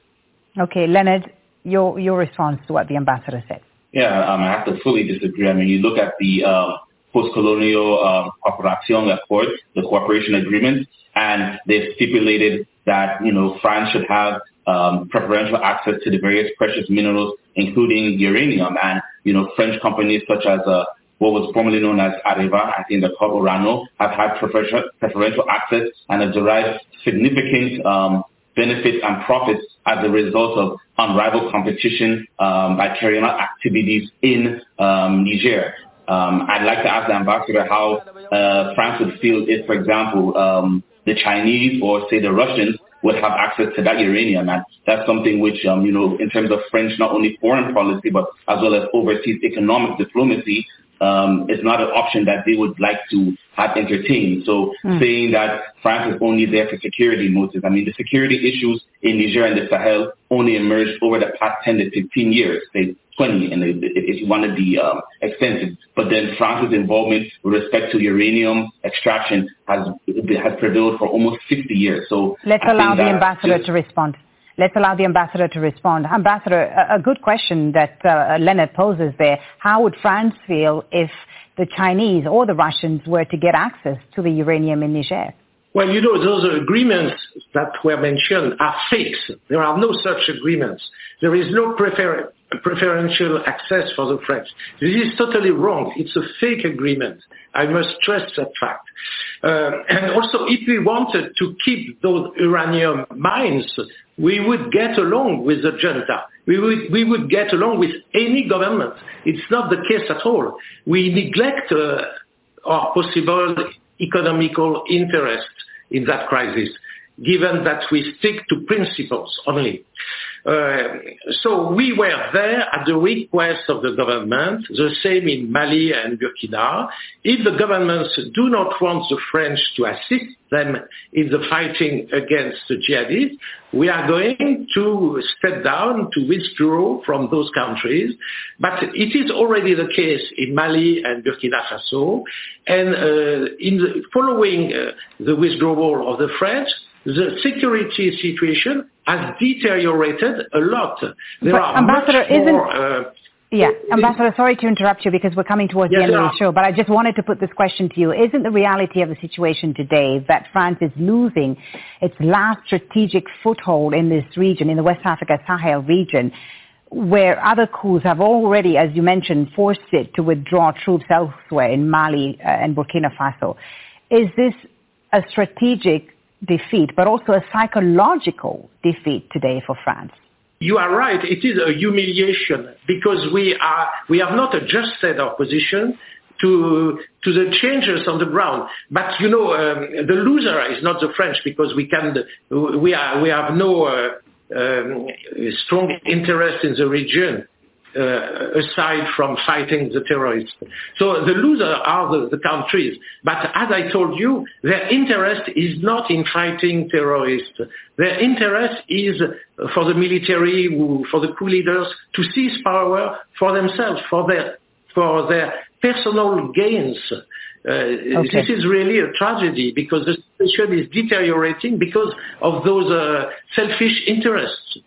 Okay, Leonard, your, your response to what the ambassador said. Yeah, um, I have to fully disagree. I mean, you look at the uh, post-colonial um, cooperation accord, the cooperation agreement, and they've stipulated that you know France should have um, preferential access to the various precious minerals, including uranium, and you know French companies such as uh, what was formerly known as Areva, I think the called Orano, have had preferential, preferential access and have derived significant um, benefits and profits as a result of unrivaled competition um, by carrying out activities in um, Niger. Um, I'd like to ask the ambassador how uh, France would feel if, for example, um, the Chinese or say the Russians would have access to that uranium. And that's something which, um, you know, in terms of French, not only foreign policy, but as well as overseas economic diplomacy, um, is not an option that they would like to have entertained. So mm. saying that France is only there for security motives, I mean, the security issues in Niger and the Sahel only emerged over the past 10 to 15 years, say 20, and if you want to be um, extensive. But then France's involvement with respect to uranium extraction has has prevailed for almost 50 years. So let's I allow the ambassador just, to respond. Let's allow the ambassador to respond. Ambassador, a, a good question that uh, Leonard poses there. How would France feel if the Chinese or the Russians were to get access to the uranium in Niger? Well, you know, those agreements that were mentioned are fakes. There are no such agreements. There is no prefer- preferential access for the French. This is totally wrong. It's a fake agreement. I must stress that fact. Uh, and also, if we wanted to keep those uranium mines, we would get along with the junta. We would, we would get along with any government. It's not the case at all. We neglect uh, our possible economical interest in that crisis, given that we stick to principles only. Uh, so we were there at the request of the government, the same in Mali and Burkina. If the governments do not want the French to assist them in the fighting against the jihadists, we are going to step down, to withdraw from those countries. But it is already the case in Mali and Burkina Faso. And uh, following uh, the withdrawal of the French, the security situation has deteriorated a lot. There but are Ambassador, much more, uh, yeah, Ambassador, sorry to interrupt you because we're coming towards yes, the end of the show, but I just wanted to put this question to you. Isn't the reality of the situation today that France is losing its last strategic foothold in this region, in the West Africa Sahel region, where other coups have already, as you mentioned, forced it to withdraw troops elsewhere in Mali uh, and Burkina Faso? Is this a strategic defeat, but also a psychological defeat today for France. You are right. It is a humiliation because we are we have not adjusted our position to to the changes on the ground. But you know, um, the loser is not the French because we can we are we have no uh, um, strong interest in the region aside from fighting the terrorists. So the losers are the, the, countries. But as I told you, their interest is not in fighting terrorists. Their interest is for the military, for the coup leaders to seize power for themselves, for their, for their personal gains. Uh, okay. This is really a tragedy because the situation is deteriorating because of those uh, selfish interests.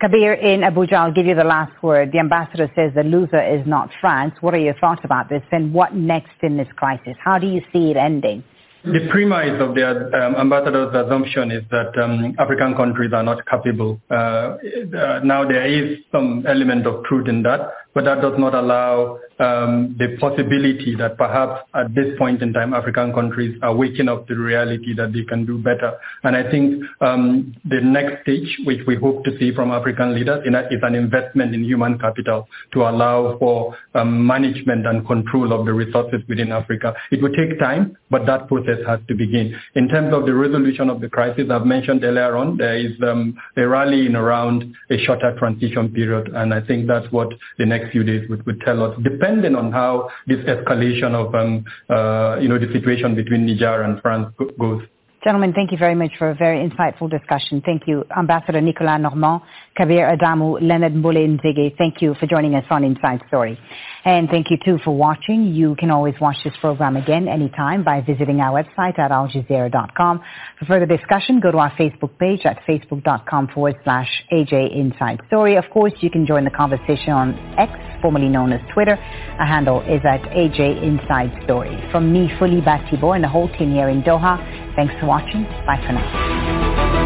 Kabir in Abuja, I'll give you the last word. The ambassador says the loser is not France. What are your thoughts about this and what next in this crisis? How do you see it ending? The premise of the um, ambassador's assumption is that um, African countries are not capable. Uh, uh, now there is some element of truth in that, but that does not allow um, the possibility that perhaps at this point in time African countries are waking up to the reality that they can do better. And I think um, the next stage, which we hope to see from African leaders, is an investment in human capital to allow for um, management and control of the resources within Africa. It will take time, but that process has to begin. In terms of the resolution of the crisis, I've mentioned earlier on, there is um, a rallying around a shorter transition period, and I think that's what the next few days would, would tell us. Depending depending on how this escalation of um, uh, you know the situation between Niger and France goes. Gentlemen, thank you very much for a very insightful discussion. Thank you, Ambassador Nicolas Normand, Kabir Adamu, Leonard Mbulle-Nziege. Thank you for joining us on Inside Story. And thank you too for watching. You can always watch this program again anytime by visiting our website at aljazeera.com. For further discussion, go to our Facebook page at facebook.com forward slash AJ Inside Story. Of course, you can join the conversation on X, formerly known as Twitter. Our handle is at AJ Inside Story. From me, Folly Bah Thibault, and the whole team here in Doha, thanks for watching. Bye for now.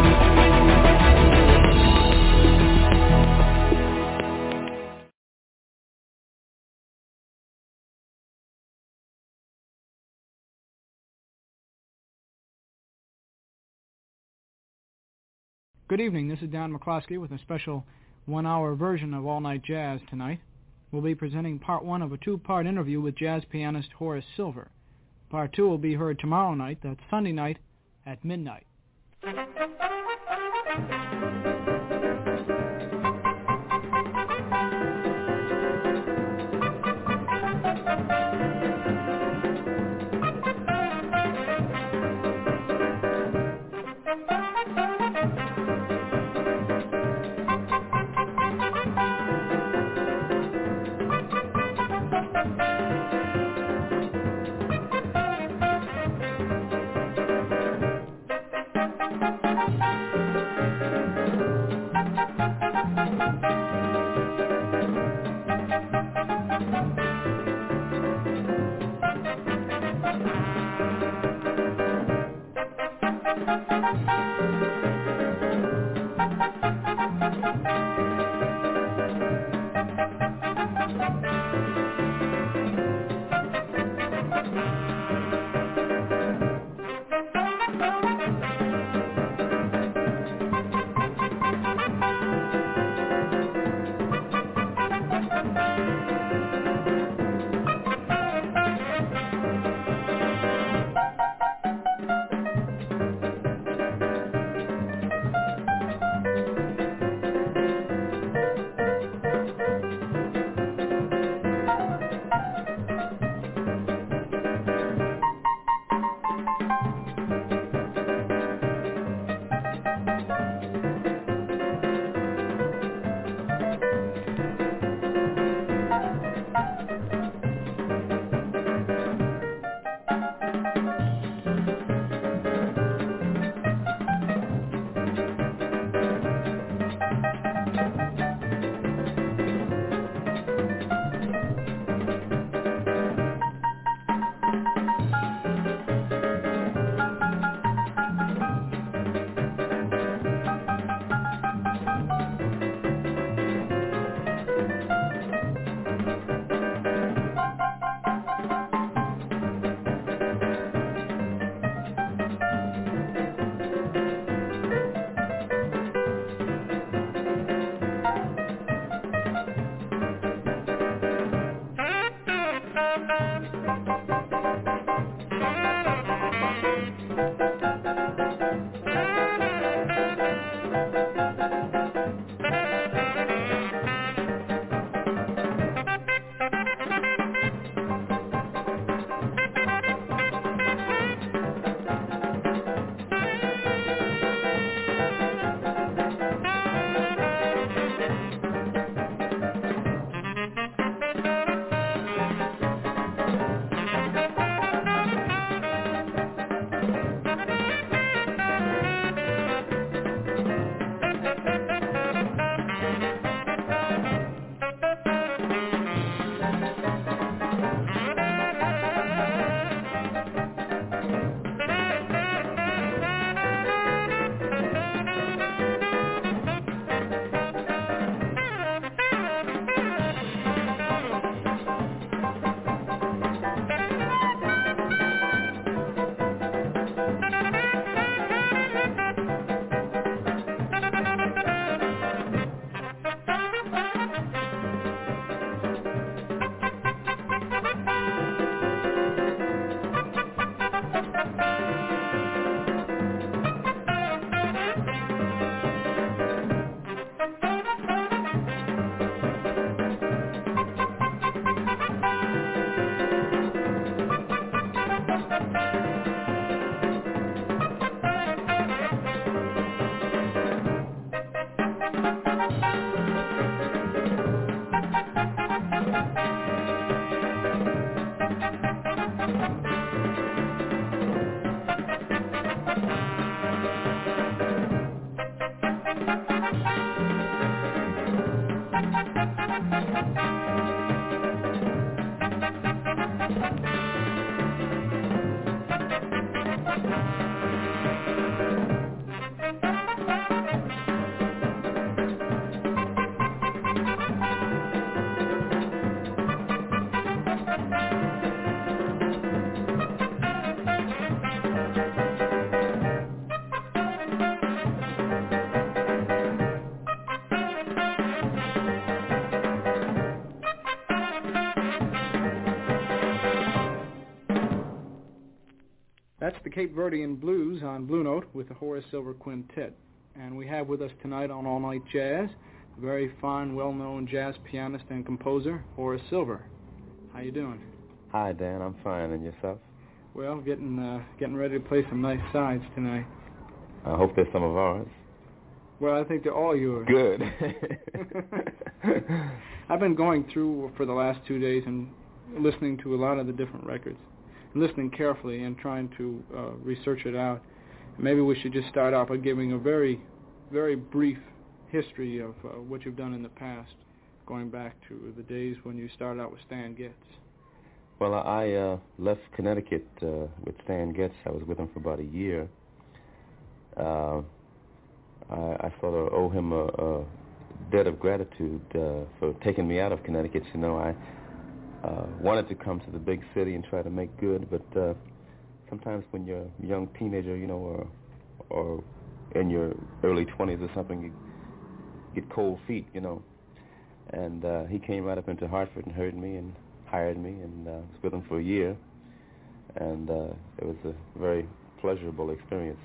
Good evening. This is Dan McCloskey with a special one-hour version of All Night Jazz tonight. We'll be presenting part one of a two-part interview with jazz pianist Horace Silver. Part two will be heard tomorrow night, that's Sunday night, at midnight. Cape Verdean Blues on Blue Note with the Horace Silver Quintet. And we have with us tonight on All Night Jazz a very fine, well-known jazz pianist and composer, Horace Silver. How you doing? Hi, Dan. I'm fine. And yourself? Well, getting uh, getting ready to play some nice sides tonight. I hope there's some of ours. Well, I think they're all yours. Good. I've been going through for the last two days and listening to a lot of the different records, listening carefully and trying to uh, research it out. Maybe we should just start off by giving a very, very brief history of uh, what you've done in the past, going back to the days when you started out with Stan Getz. Well, I uh, left Connecticut uh, with Stan Getz. I was with him for about a year. Uh, I, I sort of owe him a, a debt of gratitude uh, for taking me out of Connecticut. You know, I uh, wanted to come to the big city and try to make good, but uh, sometimes when you're a young teenager, you know, or or in your early 20s or something, you get cold feet, you know. And uh, he came right up into Hartford and heard me and hired me, and uh, was with him for a year, and uh, it was a very pleasurable experience.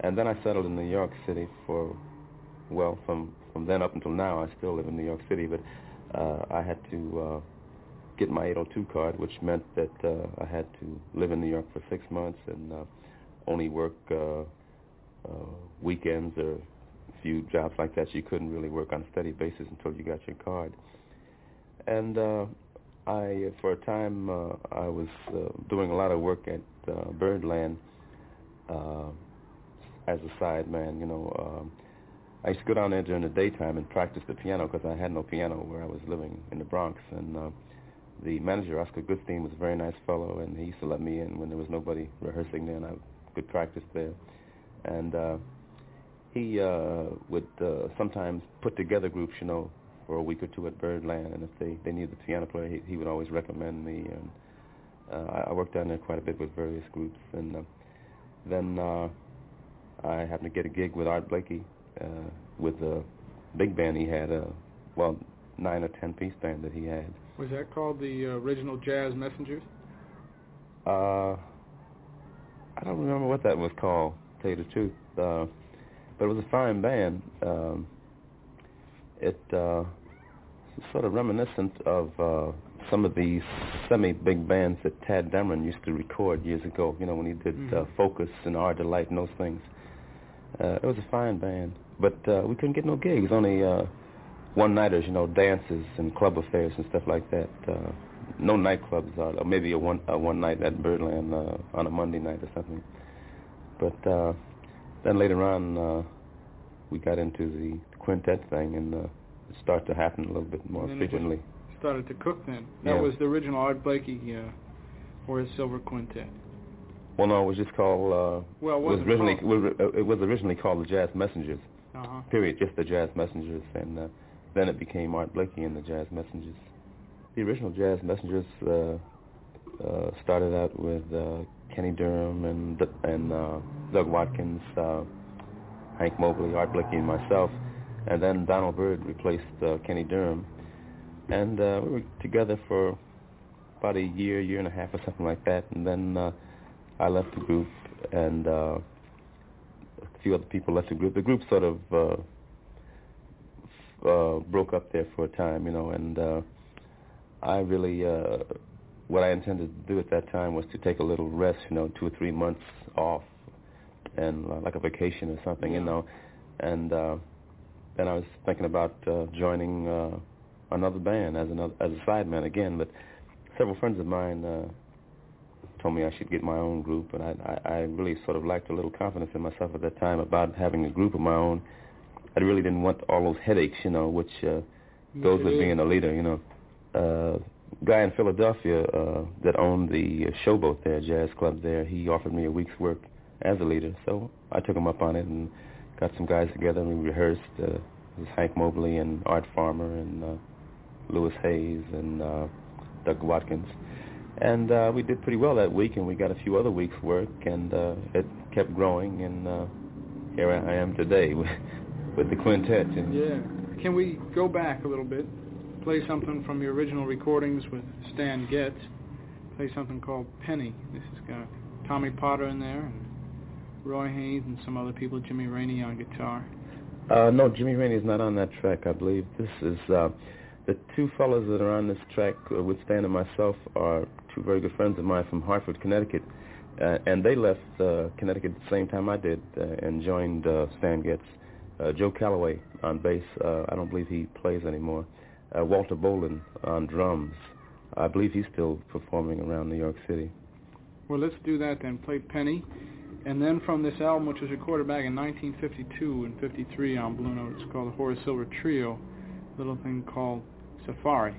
And then I settled in New York City for, well, from from then up until now, I still live in New York City, but uh, I had to uh, get my 802 card, which meant that uh, I had to live in New York for six months and uh, only work uh, uh, weekends or a few jobs like that. You couldn't really work on a steady basis until you got your card. And uh, I, for a time, uh, I was uh, doing a lot of work at uh, Birdland uh, as a sideman. You know, um, I used to go down there during the daytime and practice the piano because I had no piano where I was living in the Bronx. And uh, the manager, Oscar Goodstein, was a very nice fellow, and he used to let me in when there was nobody rehearsing there, and I could practice there. And uh, he uh, would uh, sometimes put together groups, you know, for a week or two at Birdland, and if they they needed a piano player, he, he would always recommend me. And uh, I, worked down there quite a bit with various groups, and uh, then uh, I happened to get a gig with Art Blakey uh, with a big band he had, a well nine or ten piece band that he had. Was that called the uh, original Jazz Messengers? Uh, I don't remember what that was called. To tell you the truth, uh, but it was a fine band. Um, it uh, sort of reminiscent of uh, some of the semi-big bands that Tadd Dameron used to record years ago. You know, when he did Mm-hmm. uh, Focus and Our Delight and those things. Uh, it was a fine band, but uh, we couldn't get no gigs. Only uh, one-nighters, you know, dances and club affairs and stuff like that. Uh, no nightclubs, uh, or maybe a one a one night at Birdland uh, on a Monday night or something. But uh, then later on, uh, we got into the quintet thing, and uh, it started to happen a little bit more And then it just frequently. Started to cook then. That Yeah. was the original Art Blakey uh, his Silver Quintet. Well, no, it was just called. Uh, Well, it was originally called? it was originally called the Jazz Messengers. Uh-huh. Period. Just the Jazz Messengers, and uh, then it became Art Blakey and the Jazz Messengers. The original Jazz Messengers uh, uh, started out with uh, Kenny Dorham and and uh, Doug Watkins, uh, Hank Mobley, Art Blakey, and myself, and then Donald Byrd replaced Kenny Dorham, and we were together for about a year, year and a half, or something like that, and then I left the group, and a few other people left the group. The group sort of uh, broke up there for a time, you know, and uh, I really, uh, what I intended to do at that time was to take a little rest, you know, two or three months off, and uh, like a vacation or something, you know, and uh, then I was thinking about uh, joining uh, another band as another as a sideman again, but several friends of mine. Uh, told me I should get my own group, and I, I, I really sort of lacked a little confidence in myself at that time about having a group of my own. I really didn't want all those headaches, you know, which uh, goes with being a leader, you know. Uh, guy in Philadelphia uh, that owned the Showboat there, jazz club there, he offered me a week's work as a leader, so I took him up on it and got some guys together and we rehearsed. Uh, it was Hank Mobley and Art Farmer and uh, Louis Hayes and uh, Doug Watkins. And uh, we did pretty well that week, and we got a few other weeks' work, and uh, it kept growing, and uh, here I am today with, the quintet. And Yeah. Can we go back a little bit? Play something from your original recordings with Stan Getz. Play something called Penny. This has got Tommy Potter in there, and Roy Haynes, and some other people. Jimmy Raney on guitar. Uh, no, Jimmy Raney is not on that track. I believe this is uh, the two fellows that are on this track uh, with Stan and myself are two very good friends of mine from Hartford, Connecticut. Uh, and they left uh, Connecticut at the same time I did uh, and joined uh, Stan Getz. Uh, Joe Calloway on bass. Uh, I don't believe he plays anymore. Uh, Walter Bolden on drums. I believe he's still performing around New York City. Well, let's do that then. Play Penny. And then from this album, which was recorded back in 1952 and 53 on Blue Note, it's called the Horace Silver Trio, a little thing called Safari.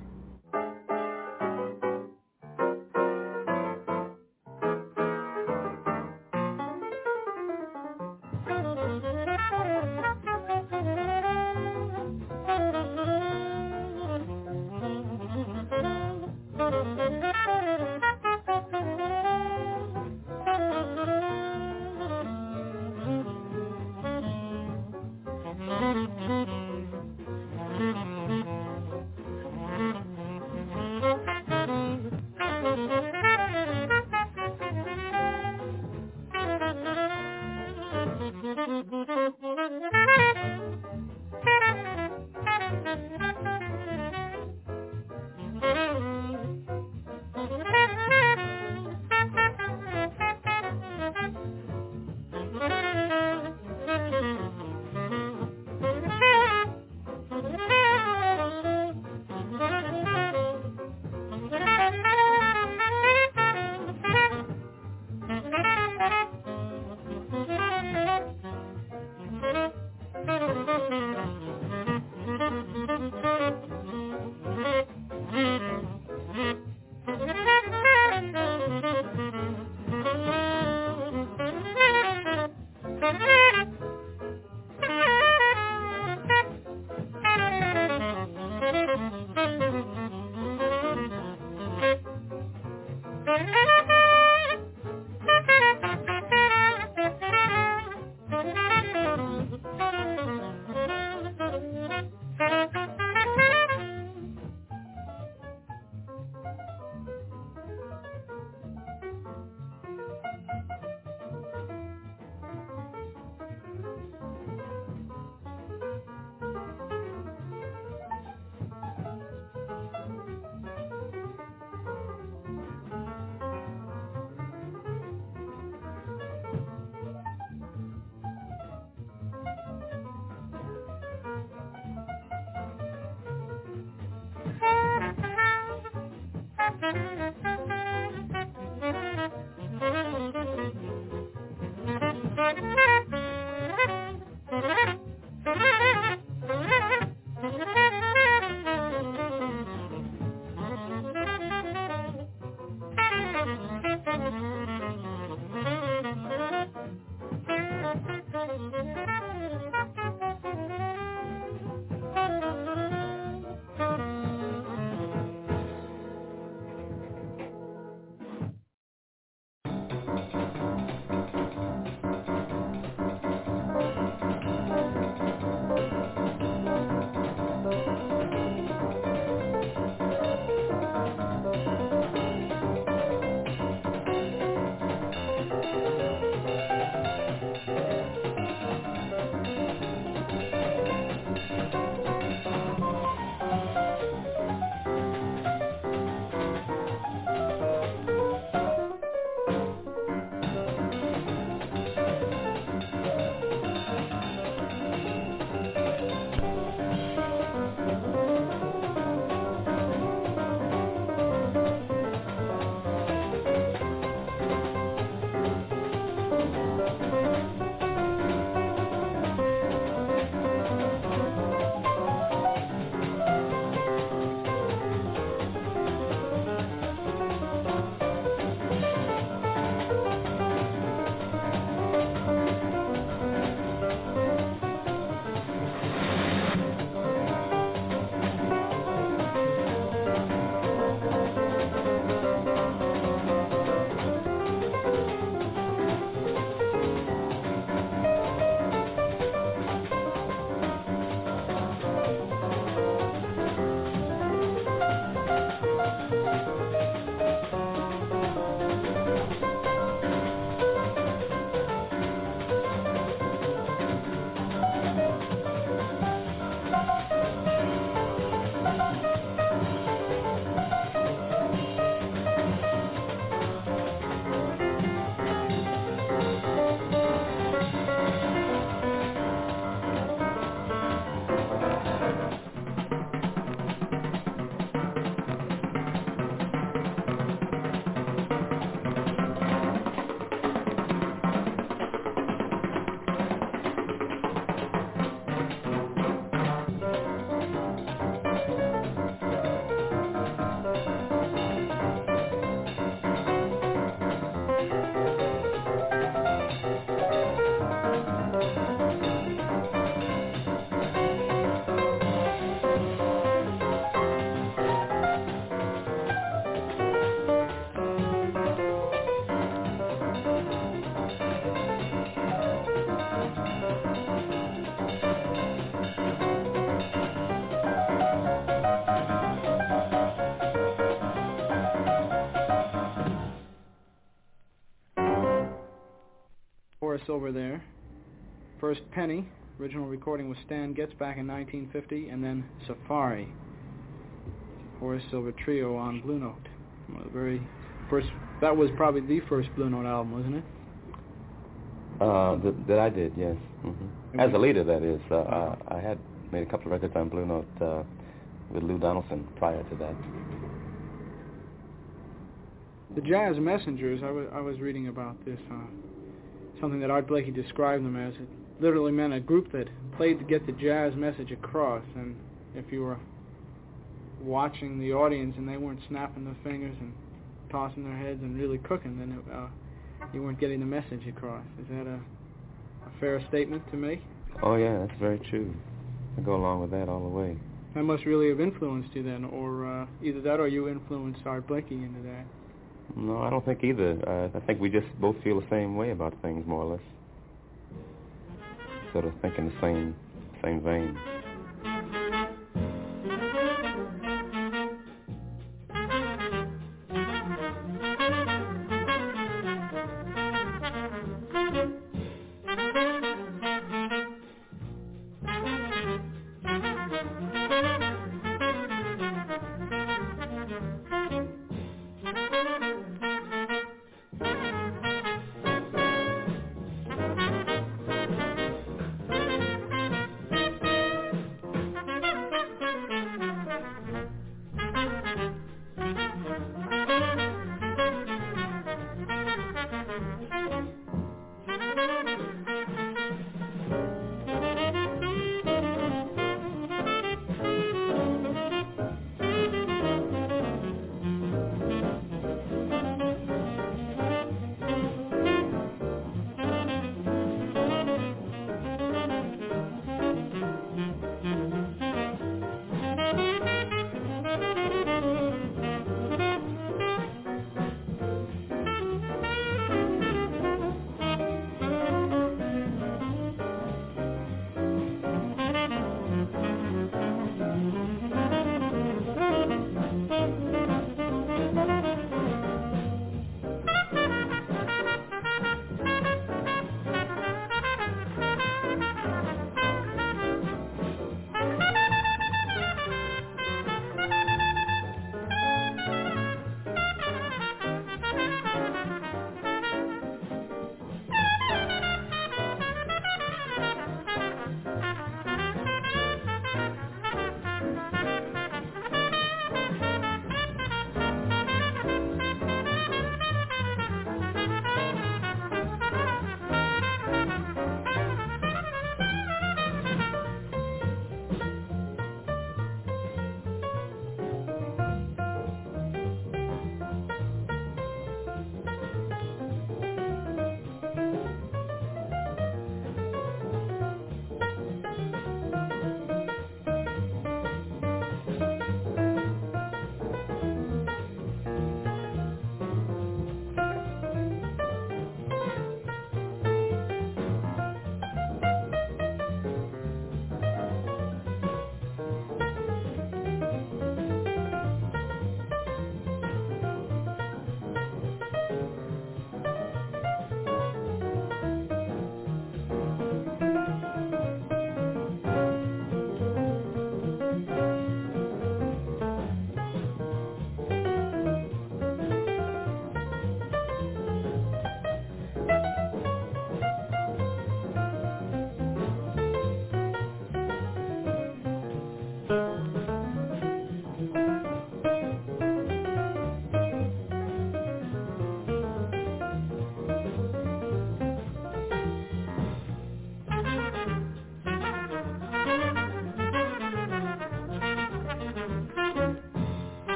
Penny, original recording was Stan Getz back in 1950, and then Safari, Horace Silver Trio on Blue Note. Well, very first, that was probably the first Blue Note album, wasn't it? Uh, that, that I did, yes. Mm-hmm. As a leader, that is. Uh, I, I had made a couple of records on Blue Note uh, with Lou Donaldson prior to that. The Jazz Messengers, I was, I was reading about this, uh, something that Art Blakey described them as. It literally meant a group that played to get the jazz message across, and if you were watching the audience and they weren't snapping their fingers and tossing their heads and really cooking, then it, uh, you weren't getting the message across. Is that a, a fair statement to make? Oh yeah, that's very true. I go along with that all the way. That must really have influenced you then, or uh, either that or you influenced Art Blakey into that. No, I don't think either. Uh, I think we just both feel the same way about things, more or less. Sort of think in the same same vein.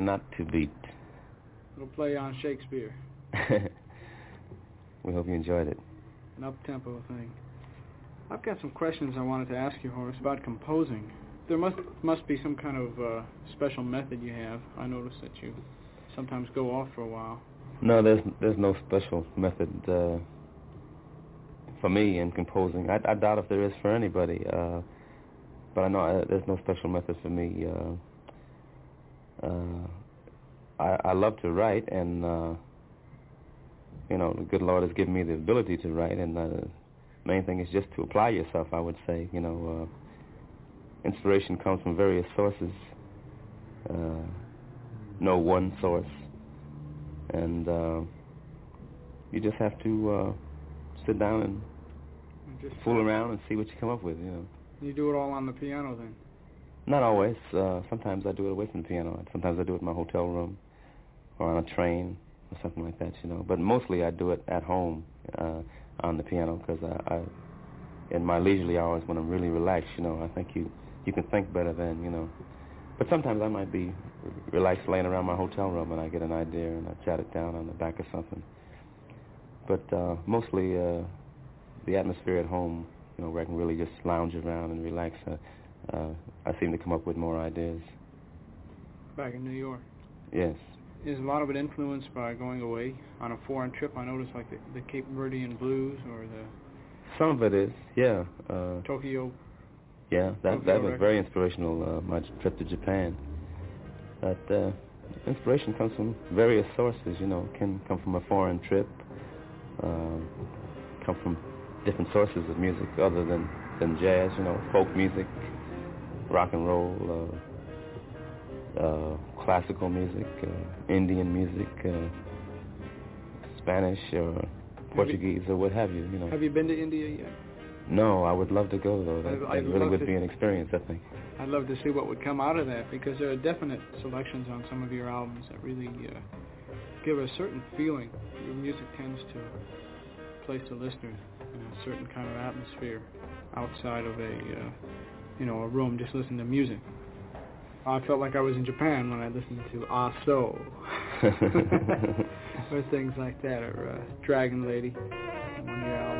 Not to beat. It'll play on Shakespeare. we hope you enjoyed it. An up-tempo thing. I've got some questions I wanted to ask you, Horace, about composing. There must must be some kind of uh, special method you have. I notice that you sometimes go off for a while. No, there's there's no special method uh, for me in composing. I, I doubt if there is for anybody. Uh, but I know I, there's no special method for me. Uh, uh, I, I love to write, and uh, you know, the good Lord has given me the ability to write, and uh, the main thing is just to apply yourself. I would say, you know, uh, inspiration comes from various sources. Uh, no one source, and uh, you just have to uh, sit down and just fool around and see what you come up with. You know. You do it all on the piano then? Not always. Uh, sometimes I do it away from the piano. Sometimes I do it in my hotel room or on a train or something like that, you know. But mostly I do it at home uh, on the piano because I, I, in my leisurely hours when I'm really relaxed, you know, I think you you can think better then, you know. But sometimes I might be relaxed laying around my hotel room and I get an idea and I jot it down on the back of something. But uh, mostly uh, the atmosphere at home you know, where I can really just lounge around and relax. Uh, uh, I seem to come up with more ideas. Back in New York. Yes. Is a lot of it influenced by going away on a foreign trip? I noticed like the, the Cape Verdean blues or the. Some of it is, yeah. Uh, Tokyo. Yeah, that Tokyo that was record. very inspirational. Uh, my trip to Japan. But uh, inspiration comes from various sources. You know, can come from a foreign trip. Uh, come from different sources of music other than, than jazz, you know, folk music, rock and roll, uh, uh, classical music, uh, Indian music, uh, Spanish or Portuguese or what have you, you know. Have you been to India yet? No, I would love to go though. That, I'd that really would to- be an experience, I think. I'd love to see what would come out of that because there are definite selections on some of your albums that really uh, give a certain feeling. Your music tends to place the listener in a certain kind of atmosphere outside of a, uh, you know, a room just listening to music. I felt like I was in Japan when I listened to Ah So or things like that, or uh, Dragon Lady, one of albums.